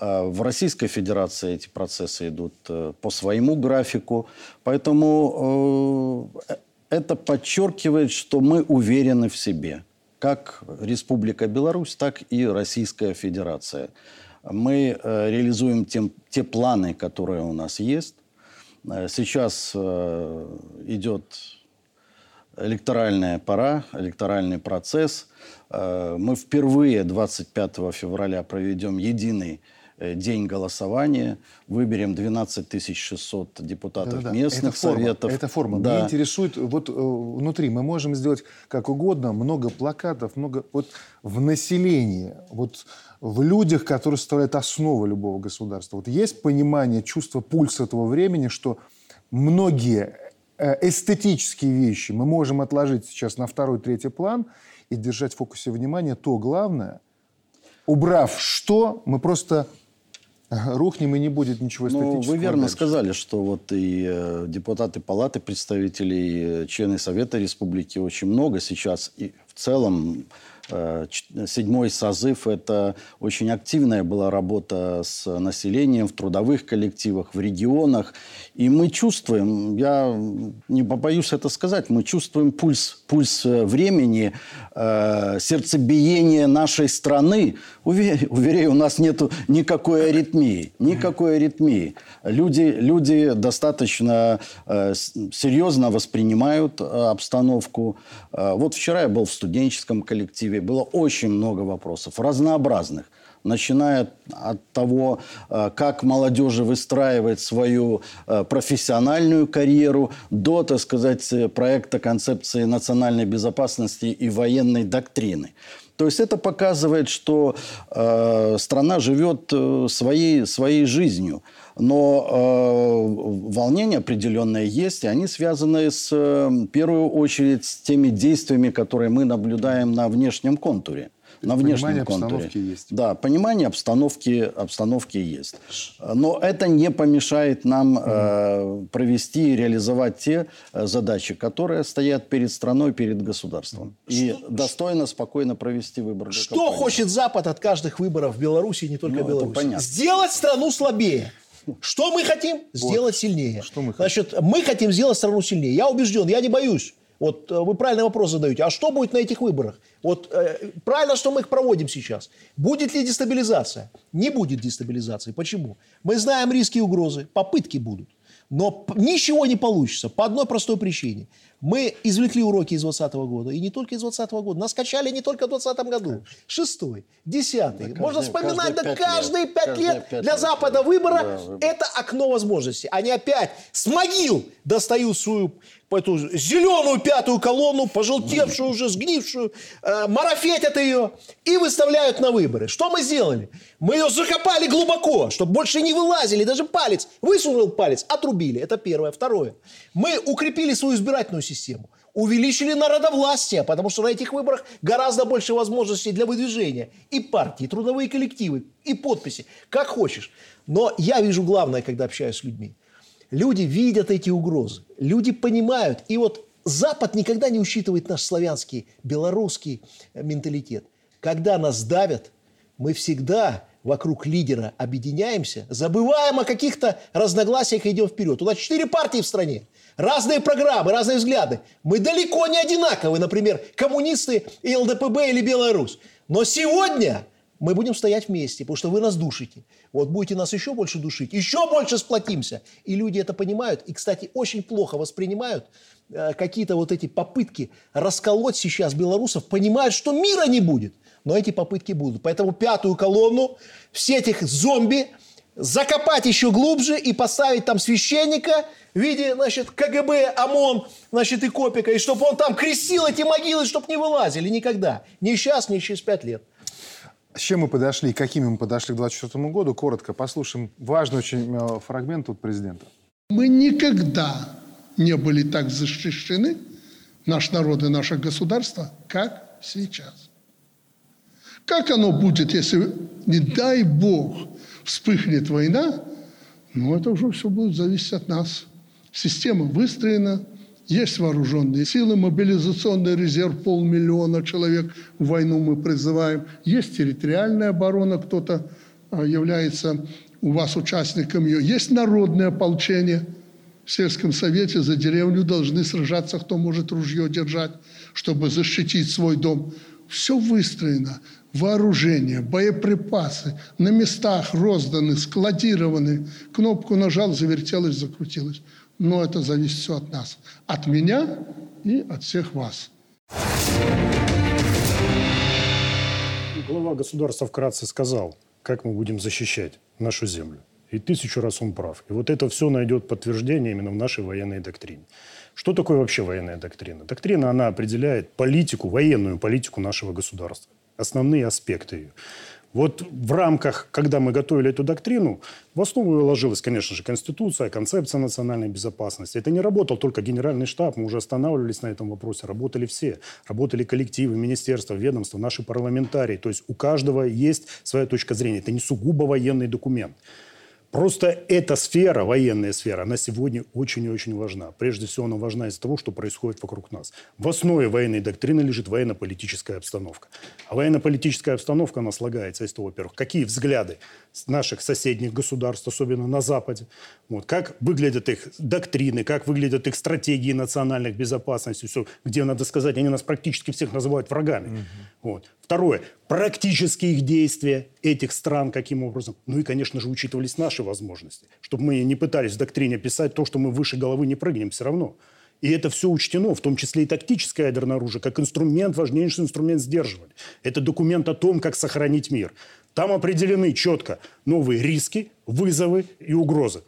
Э, В Российской Федерации эти процессы идут э, по своему графику, поэтому э, это подчеркивает, что мы уверены в себе, как Республика Беларусь, так и Российская Федерация. Мы э, реализуем тем- те планы, которые у нас есть. Э, Сейчас э, идет электоральная пора, электоральный процесс. Э, Мы впервые 25 февраля проведем единый э, день голосования, выберем 12 600 депутатов Да-да-да. местных это форма, советов. Это форма. Да. Меня интересует, вот э, внутри мы можем сделать как угодно, много плакатов, много... Вот в населении, вот в людях, которые составляют основу любого государства, вот есть понимание, чувство, пульс этого времени, что многие э, эстетические вещи мы можем отложить сейчас на второй, третий план и держать в фокусе внимания то главное, убрав что, мы просто э, рухнем и не будет ничего Ну, эстетического. вы верно дальше. сказали, что вот и э, депутаты палаты представителей, э, члены Совета Республики очень много сейчас. И в целом седьмой созыв – это очень активная была работа с населением в трудовых коллективах, в регионах. И мы чувствуем, я не побоюсь это сказать, мы чувствуем пульс, пульс э, времени, э, сердцебиение нашей страны. Уве- Уверяю, у нас нет никакой аритмии. Никакой аритмии. Люди, люди достаточно э, серьезно воспринимают э, обстановку. Э, вот вчера я был в студенческом коллективе. Было очень много вопросов, разнообразных начиная от того, э, как молодежи выстраивает свою э, профессиональную карьеру, до, так сказать, проекта концепции национальной безопасности и военной доктрины. То есть это показывает, что э, страна живет э, своей, своей жизнью. Но э, волнение определенное есть, и они связаны с, э, в первую очередь с теми действиями, которые мы наблюдаем на внешнем контуре. На внешнем понимание контуре. обстановки есть. Да, понимание обстановки, обстановки есть. Но это не помешает нам э, провести и реализовать те э, задачи, которые стоят перед страной, перед государством. И достойно, спокойно провести выборы. Что хочет Запад от каждых выборов в Беларуси и не только Ну, Беларуси? Сделать страну слабее. Что мы хотим? Сделать сильнее. Что мы хотим? Значит, мы хотим сделать страну сильнее. Я убежден, я не боюсь. Вот э, вы правильный вопрос задаете. А что будет на этих выборах? Вот э, правильно, что мы их проводим сейчас. Будет ли дестабилизация? Не будет дестабилизации. Почему? Мы знаем риски и угрозы. Попытки будут. Но ничего не получится по одной простой причине. Мы извлекли уроки из 2020 года, и не только из 2020 года. Нас качали не только в 2020 году. Шестой, десятый. Да, Можно каждые- вспоминать, да каждые пять каждые лет. пять Каждые лет пять для лет. Запада выбора Да, выбор. это окно возможностей. Они опять с могил достают свою эту зеленую пятую колонну, пожелтевшую уже, сгнившую, э, марафетят ее и выставляют на выборы. Что мы сделали? Мы ее закопали глубоко, чтобы больше не вылазили, даже палец. Высунул палец, отрубили. Это первое. Второе. Мы укрепили свою избирательную систему. Увеличили народовластие, потому что на этих выборах гораздо больше возможностей для выдвижения. И партии, и трудовые коллективы, и подписи. Как хочешь. Но я вижу главное, когда общаюсь с людьми. Люди видят эти угрозы. Люди понимают. И вот Запад никогда не учитывает наш славянский, белорусский э, менталитет. Когда нас давят, мы всегда вокруг лидера объединяемся, забываем о каких-то разногласиях и идем вперед. У нас четыре партии в стране, разные программы, разные взгляды. Мы далеко не одинаковы, например, коммунисты и ЛДПБ или Белая Русь. Но сегодня мы будем стоять вместе, потому что вы нас душите. Вот будете нас еще больше душить, еще больше сплотимся. И люди это понимают. И, кстати, очень плохо воспринимают э, какие-то вот эти попытки расколоть сейчас белорусов, понимают, что мира не будет. Но эти попытки будут. Поэтому пятую колонну, все этих зомби, закопать еще глубже и поставить там священника в виде, значит, КГБ, ОМОН, значит, и Копика, и чтобы он там крестил эти могилы, чтобы не вылазили никогда. Ни сейчас, ни через пять лет. С чем мы подошли, какими мы подошли к 2024 году? Коротко послушаем важный очень э, фрагмент от президента. Мы никогда не были так защищены, наш народ и наше государство, как сейчас. Как оно будет, если, не дай Бог, вспыхнет война? Ну, это уже все будет зависеть от нас. Система выстроена, есть вооруженные силы, мобилизационный резерв полмиллиона человек в войну мы призываем. Есть территориальная оборона, кто-то а, является у вас участником ее. Есть народное ополчение. В сельском совете за деревню должны сражаться, кто может ружье держать, чтобы защитить свой дом. Все выстроено. Вооружение, боеприпасы на местах розданы, складированы. Кнопку нажал, завертелось, закрутилось. Но это зависит все от нас. От меня и от всех вас. Глава государства вкратце сказал, как мы будем защищать нашу землю. И тысячу раз он прав. И вот это все найдет подтверждение именно в нашей военной доктрине. Что такое вообще военная доктрина? Доктрина, она определяет политику, военную политику нашего государства. Основные аспекты ее. Вот в рамках, когда мы готовили эту доктрину, в основу ее ложилась, конечно же, Конституция, концепция национальной безопасности. Это не работал только Генеральный штаб, мы уже останавливались на этом вопросе. Работали все. Работали коллективы, министерства, ведомства, наши парламентарии. То есть у каждого есть своя точка зрения. Это не сугубо военный документ. Просто эта сфера, военная сфера, она сегодня очень и очень важна. Прежде всего, она важна из-за того, что происходит вокруг нас. В основе военной доктрины лежит военно-политическая обстановка. А военно-политическая обстановка, она слагается из того, во-первых, какие взгляды наших соседних государств, особенно на Западе, вот, как выглядят их доктрины, как выглядят их стратегии национальных безопасности, все, где, надо сказать, они нас практически всех называют врагами. Вот. Второе, практические их действия этих стран, каким образом. Ну и, конечно же, учитывались наши возможности, чтобы мы не пытались в доктрине писать то, что мы выше головы не прыгнем все равно. И это все учтено, в том числе и тактическое ядерное оружие, как инструмент, важнейший инструмент сдерживания. Это документ о том, как сохранить мир. Там определены четко новые риски, вызовы и угрозы.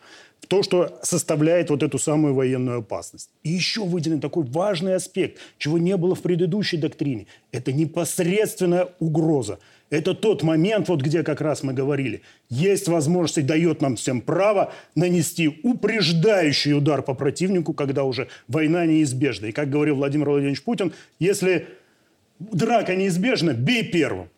То, что составляет вот эту самую военную опасность. И еще выделен такой важный аспект, чего не было в предыдущей доктрине. Это непосредственная угроза. Это тот момент, вот где как раз мы говорили, есть возможность и дает нам всем право нанести упреждающий удар по противнику, когда уже война неизбежна. И как говорил Владимир Владимирович Путин, если драка неизбежна, бей первым.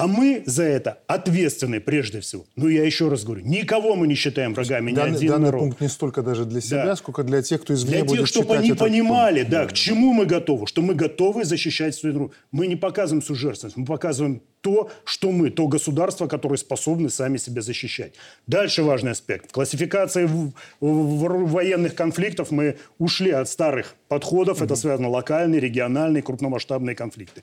А мы за это ответственны прежде всего. Ну, я еще раз говорю, никого мы не считаем врагами, ни Данный, один данный народ. пункт не столько даже для себя, Да. сколько для тех, кто извне Для будет тех, чтобы они понимали, пункт. да, к чему мы готовы, что мы готовы защищать свою страну. Мы не показываем сужерственность, мы показываем то, что мы, то государство, которое способны сами себя защищать. Дальше важный аспект. В классификации в- в- в- военных конфликтов мы ушли от старых подходов. Это связано локальные, региональные, крупномасштабные конфликты.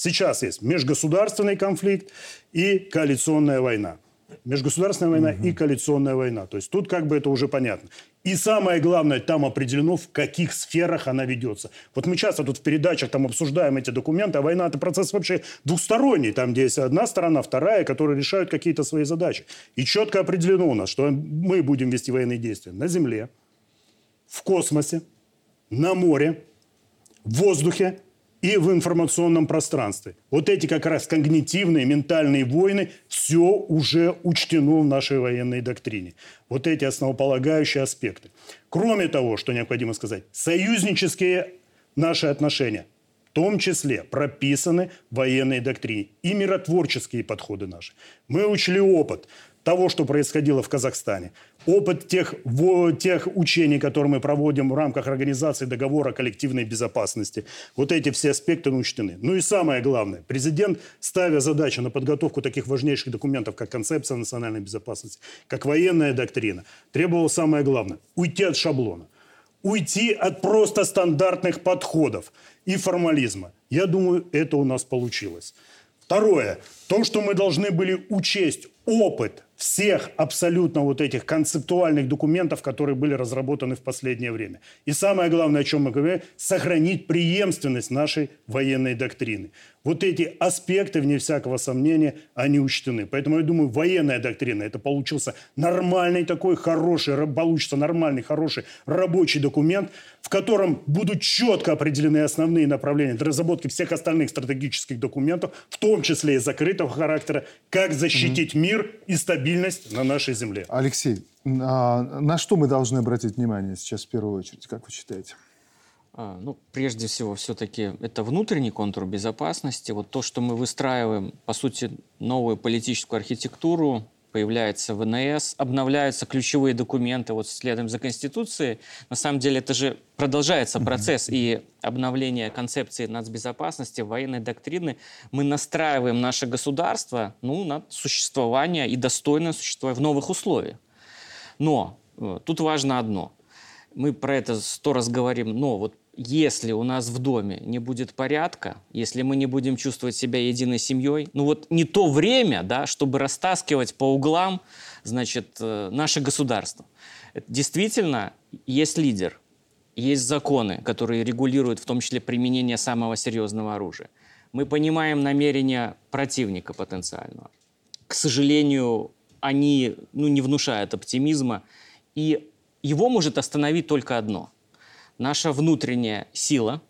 Сейчас есть межгосударственный конфликт и коалиционная война. Межгосударственная война и коалиционная война. То есть тут как бы это уже понятно. И самое главное, там определено, в каких сферах она ведется. Вот мы часто тут в передачах там обсуждаем эти документы, а война – это процесс вообще двухсторонний. Там, где есть одна сторона, вторая, которые решают какие-то свои задачи. И четко определено у нас, что мы будем вести военные действия на земле, в космосе, на море, в воздухе и в информационном пространстве. Вот эти как раз когнитивные, ментальные войны, все уже учтено в нашей военной доктрине. Вот эти основополагающие аспекты. Кроме того, что необходимо сказать, союзнические наши отношения в том числе прописаны в военной доктрине и миротворческие подходы наши. Мы учли опыт того, что происходило в Казахстане, опыт тех, в, тех учений, которые мы проводим в рамках организации договора коллективной безопасности. Вот эти все аспекты учтены. Ну и самое главное, президент, ставя задачу на подготовку таких важнейших документов, как концепция национальной безопасности, как военная доктрина, требовал самое главное – уйти от шаблона уйти от просто стандартных подходов и формализма. Я думаю, это у нас получилось. Второе. То, что мы должны были учесть опыт всех абсолютно вот этих концептуальных документов, которые были разработаны в последнее время. И самое главное, о чем мы говорим, сохранить преемственность нашей военной доктрины. Вот эти аспекты, вне всякого сомнения, они учтены. Поэтому я думаю, военная доктрина, это получился нормальный такой хороший, получится нормальный, хороший рабочий документ, в котором будут четко определены основные направления для разработки всех остальных стратегических документов, в том числе и закрытого характера, как защитить mm-hmm. Мир и стабильность на нашей земле. Алексей, а на что мы должны обратить внимание сейчас в первую очередь, как вы считаете? А, ну, прежде всего, все-таки это внутренний контур безопасности. Вот то, что мы выстраиваем, по сути, новую политическую архитектуру, появляется ВНС, обновляются ключевые документы, вот следуем за Конституцией. На самом деле это же продолжается процесс и обновление концепции нацбезопасности, военной доктрины. Мы настраиваем наше государство ну, на существование и достойное существование в новых условиях. Но э, тут важно одно. Мы про это сто раз говорим, но вот если у нас в доме не будет порядка, если мы не будем чувствовать себя единой семьей, ну вот не то время, да, чтобы растаскивать по углам, значит, э, наше государство. Действительно, есть лидер, есть законы, которые регулируют в том числе применение самого серьезного оружия. Мы понимаем намерения противника потенциального. К сожалению, они ну, не внушают оптимизма, и его может остановить только одно – наша внутренняя сила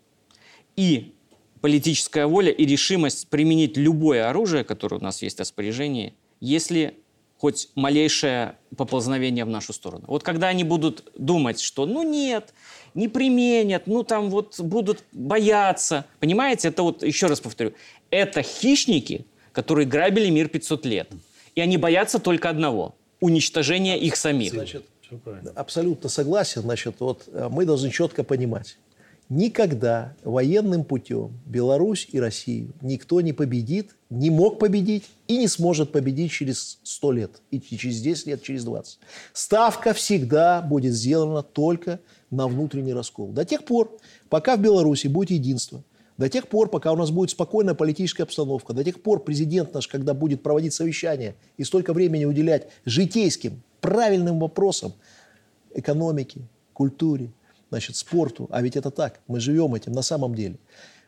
и политическая воля и решимость применить любое оружие, которое у нас есть в распоряжении, если хоть малейшее поползновение в нашу сторону. Вот когда они будут думать, что ну нет, не применят, ну там вот будут бояться. Понимаете, это вот, еще раз повторю, это хищники, которые грабили мир 500 лет. И они боятся только одного – уничтожения их самих. Значит, Абсолютно согласен. Значит, вот э, мы должны четко понимать. Никогда военным путем Беларусь и Россию никто не победит, не мог победить и не сможет победить через 100 лет, и через 10 лет, через 20. Ставка всегда будет сделана только на внутренний раскол. До тех пор, пока в Беларуси будет единство, до тех пор, пока у нас будет спокойная политическая обстановка, до тех пор президент наш, когда будет проводить совещания и столько времени уделять житейским, правильным вопросам экономики, культуре, значит, спорту. А ведь это так, мы живем этим на самом деле.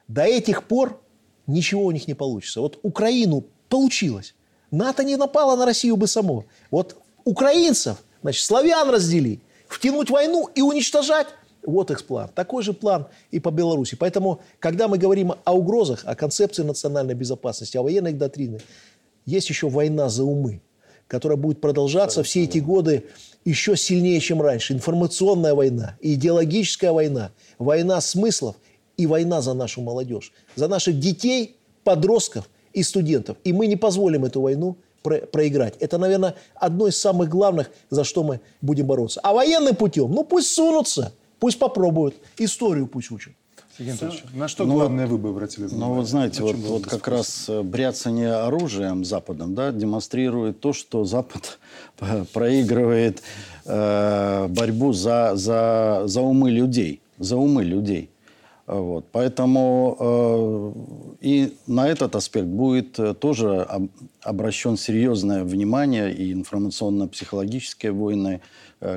До этих пор ничего у них не получится. Вот Украину получилось. НАТО не напало на Россию бы само. Вот украинцев, значит, славян разделить, втянуть войну и уничтожать. Вот их план. Такой же план и по Беларуси. Поэтому, когда мы говорим о угрозах, о концепции национальной безопасности, о военной доктрине, есть еще война за умы которая будет продолжаться все эти годы еще сильнее, чем раньше. Информационная война, идеологическая война, война смыслов и война за нашу молодежь, за наших детей, подростков и студентов. И мы не позволим эту войну про проиграть. Это, наверное, одно из самых главных, за что мы будем бороться. А военным путем, ну пусть сунутся, пусть попробуют, историю пусть учат. На что ну, главное вы бы обратили внимание? Ну, вот знаете, вот, вот как раз э, бряцание оружием Западом да, демонстрирует то, что Запад проигрывает э, борьбу за, за, за умы людей. За умы людей. Вот. Поэтому э, и на этот аспект будет э, тоже об, обращен серьезное внимание и информационно-психологические войны,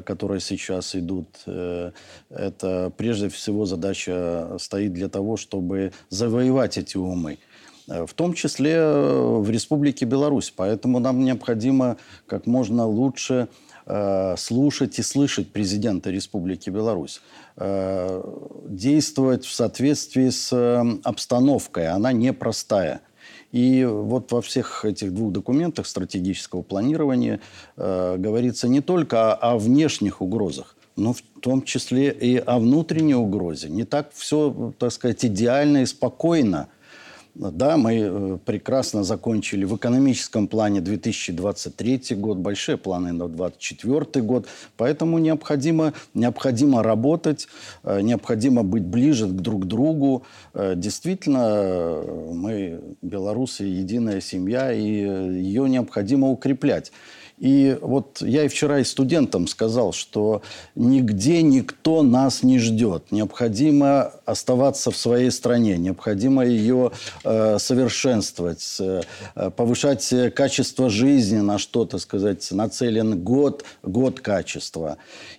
которые сейчас идут. Э, это прежде всего задача стоит для того, чтобы завоевать эти умы в том числе в Республике Беларусь. Поэтому нам необходимо как можно лучше Э, слушать и слышать президента Республики Беларусь, э, действовать в соответствии с э, обстановкой. Она непростая. И вот во всех этих двух документах стратегического планирования э, говорится не только о, о внешних угрозах, но в том числе и о внутренней угрозе. Не так все, так сказать, идеально и спокойно – да, мы э, прекрасно закончили в экономическом плане 2023 год, большие планы на 2024 год. Поэтому необходимо, необходимо работать, э, необходимо быть ближе друг к другу. Э, действительно, мы, белорусы, единая семья, и ее необходимо укреплять. И вот я и вчера и студентам сказал, что нигде никто нас не ждет. Необходимо оставаться в своей стране, необходимо ее э, совершенствовать, э, повышать качество жизни, на что, то сказать, нацелен год, год качества.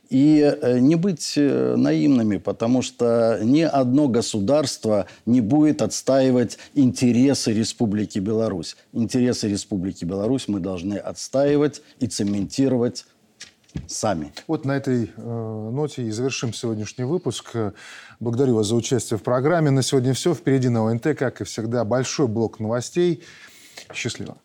И э, не быть э, наивными, потому что ни одно государство не будет отстаивать интересы Республики Беларусь. Интересы Республики Беларусь мы должны отстаивать и цементировать сами. Вот на этой э, ноте и завершим сегодняшний выпуск. Благодарю вас за участие в программе. На сегодня все. Впереди на ОНТ, как и всегда, большой блок новостей. Счастливо.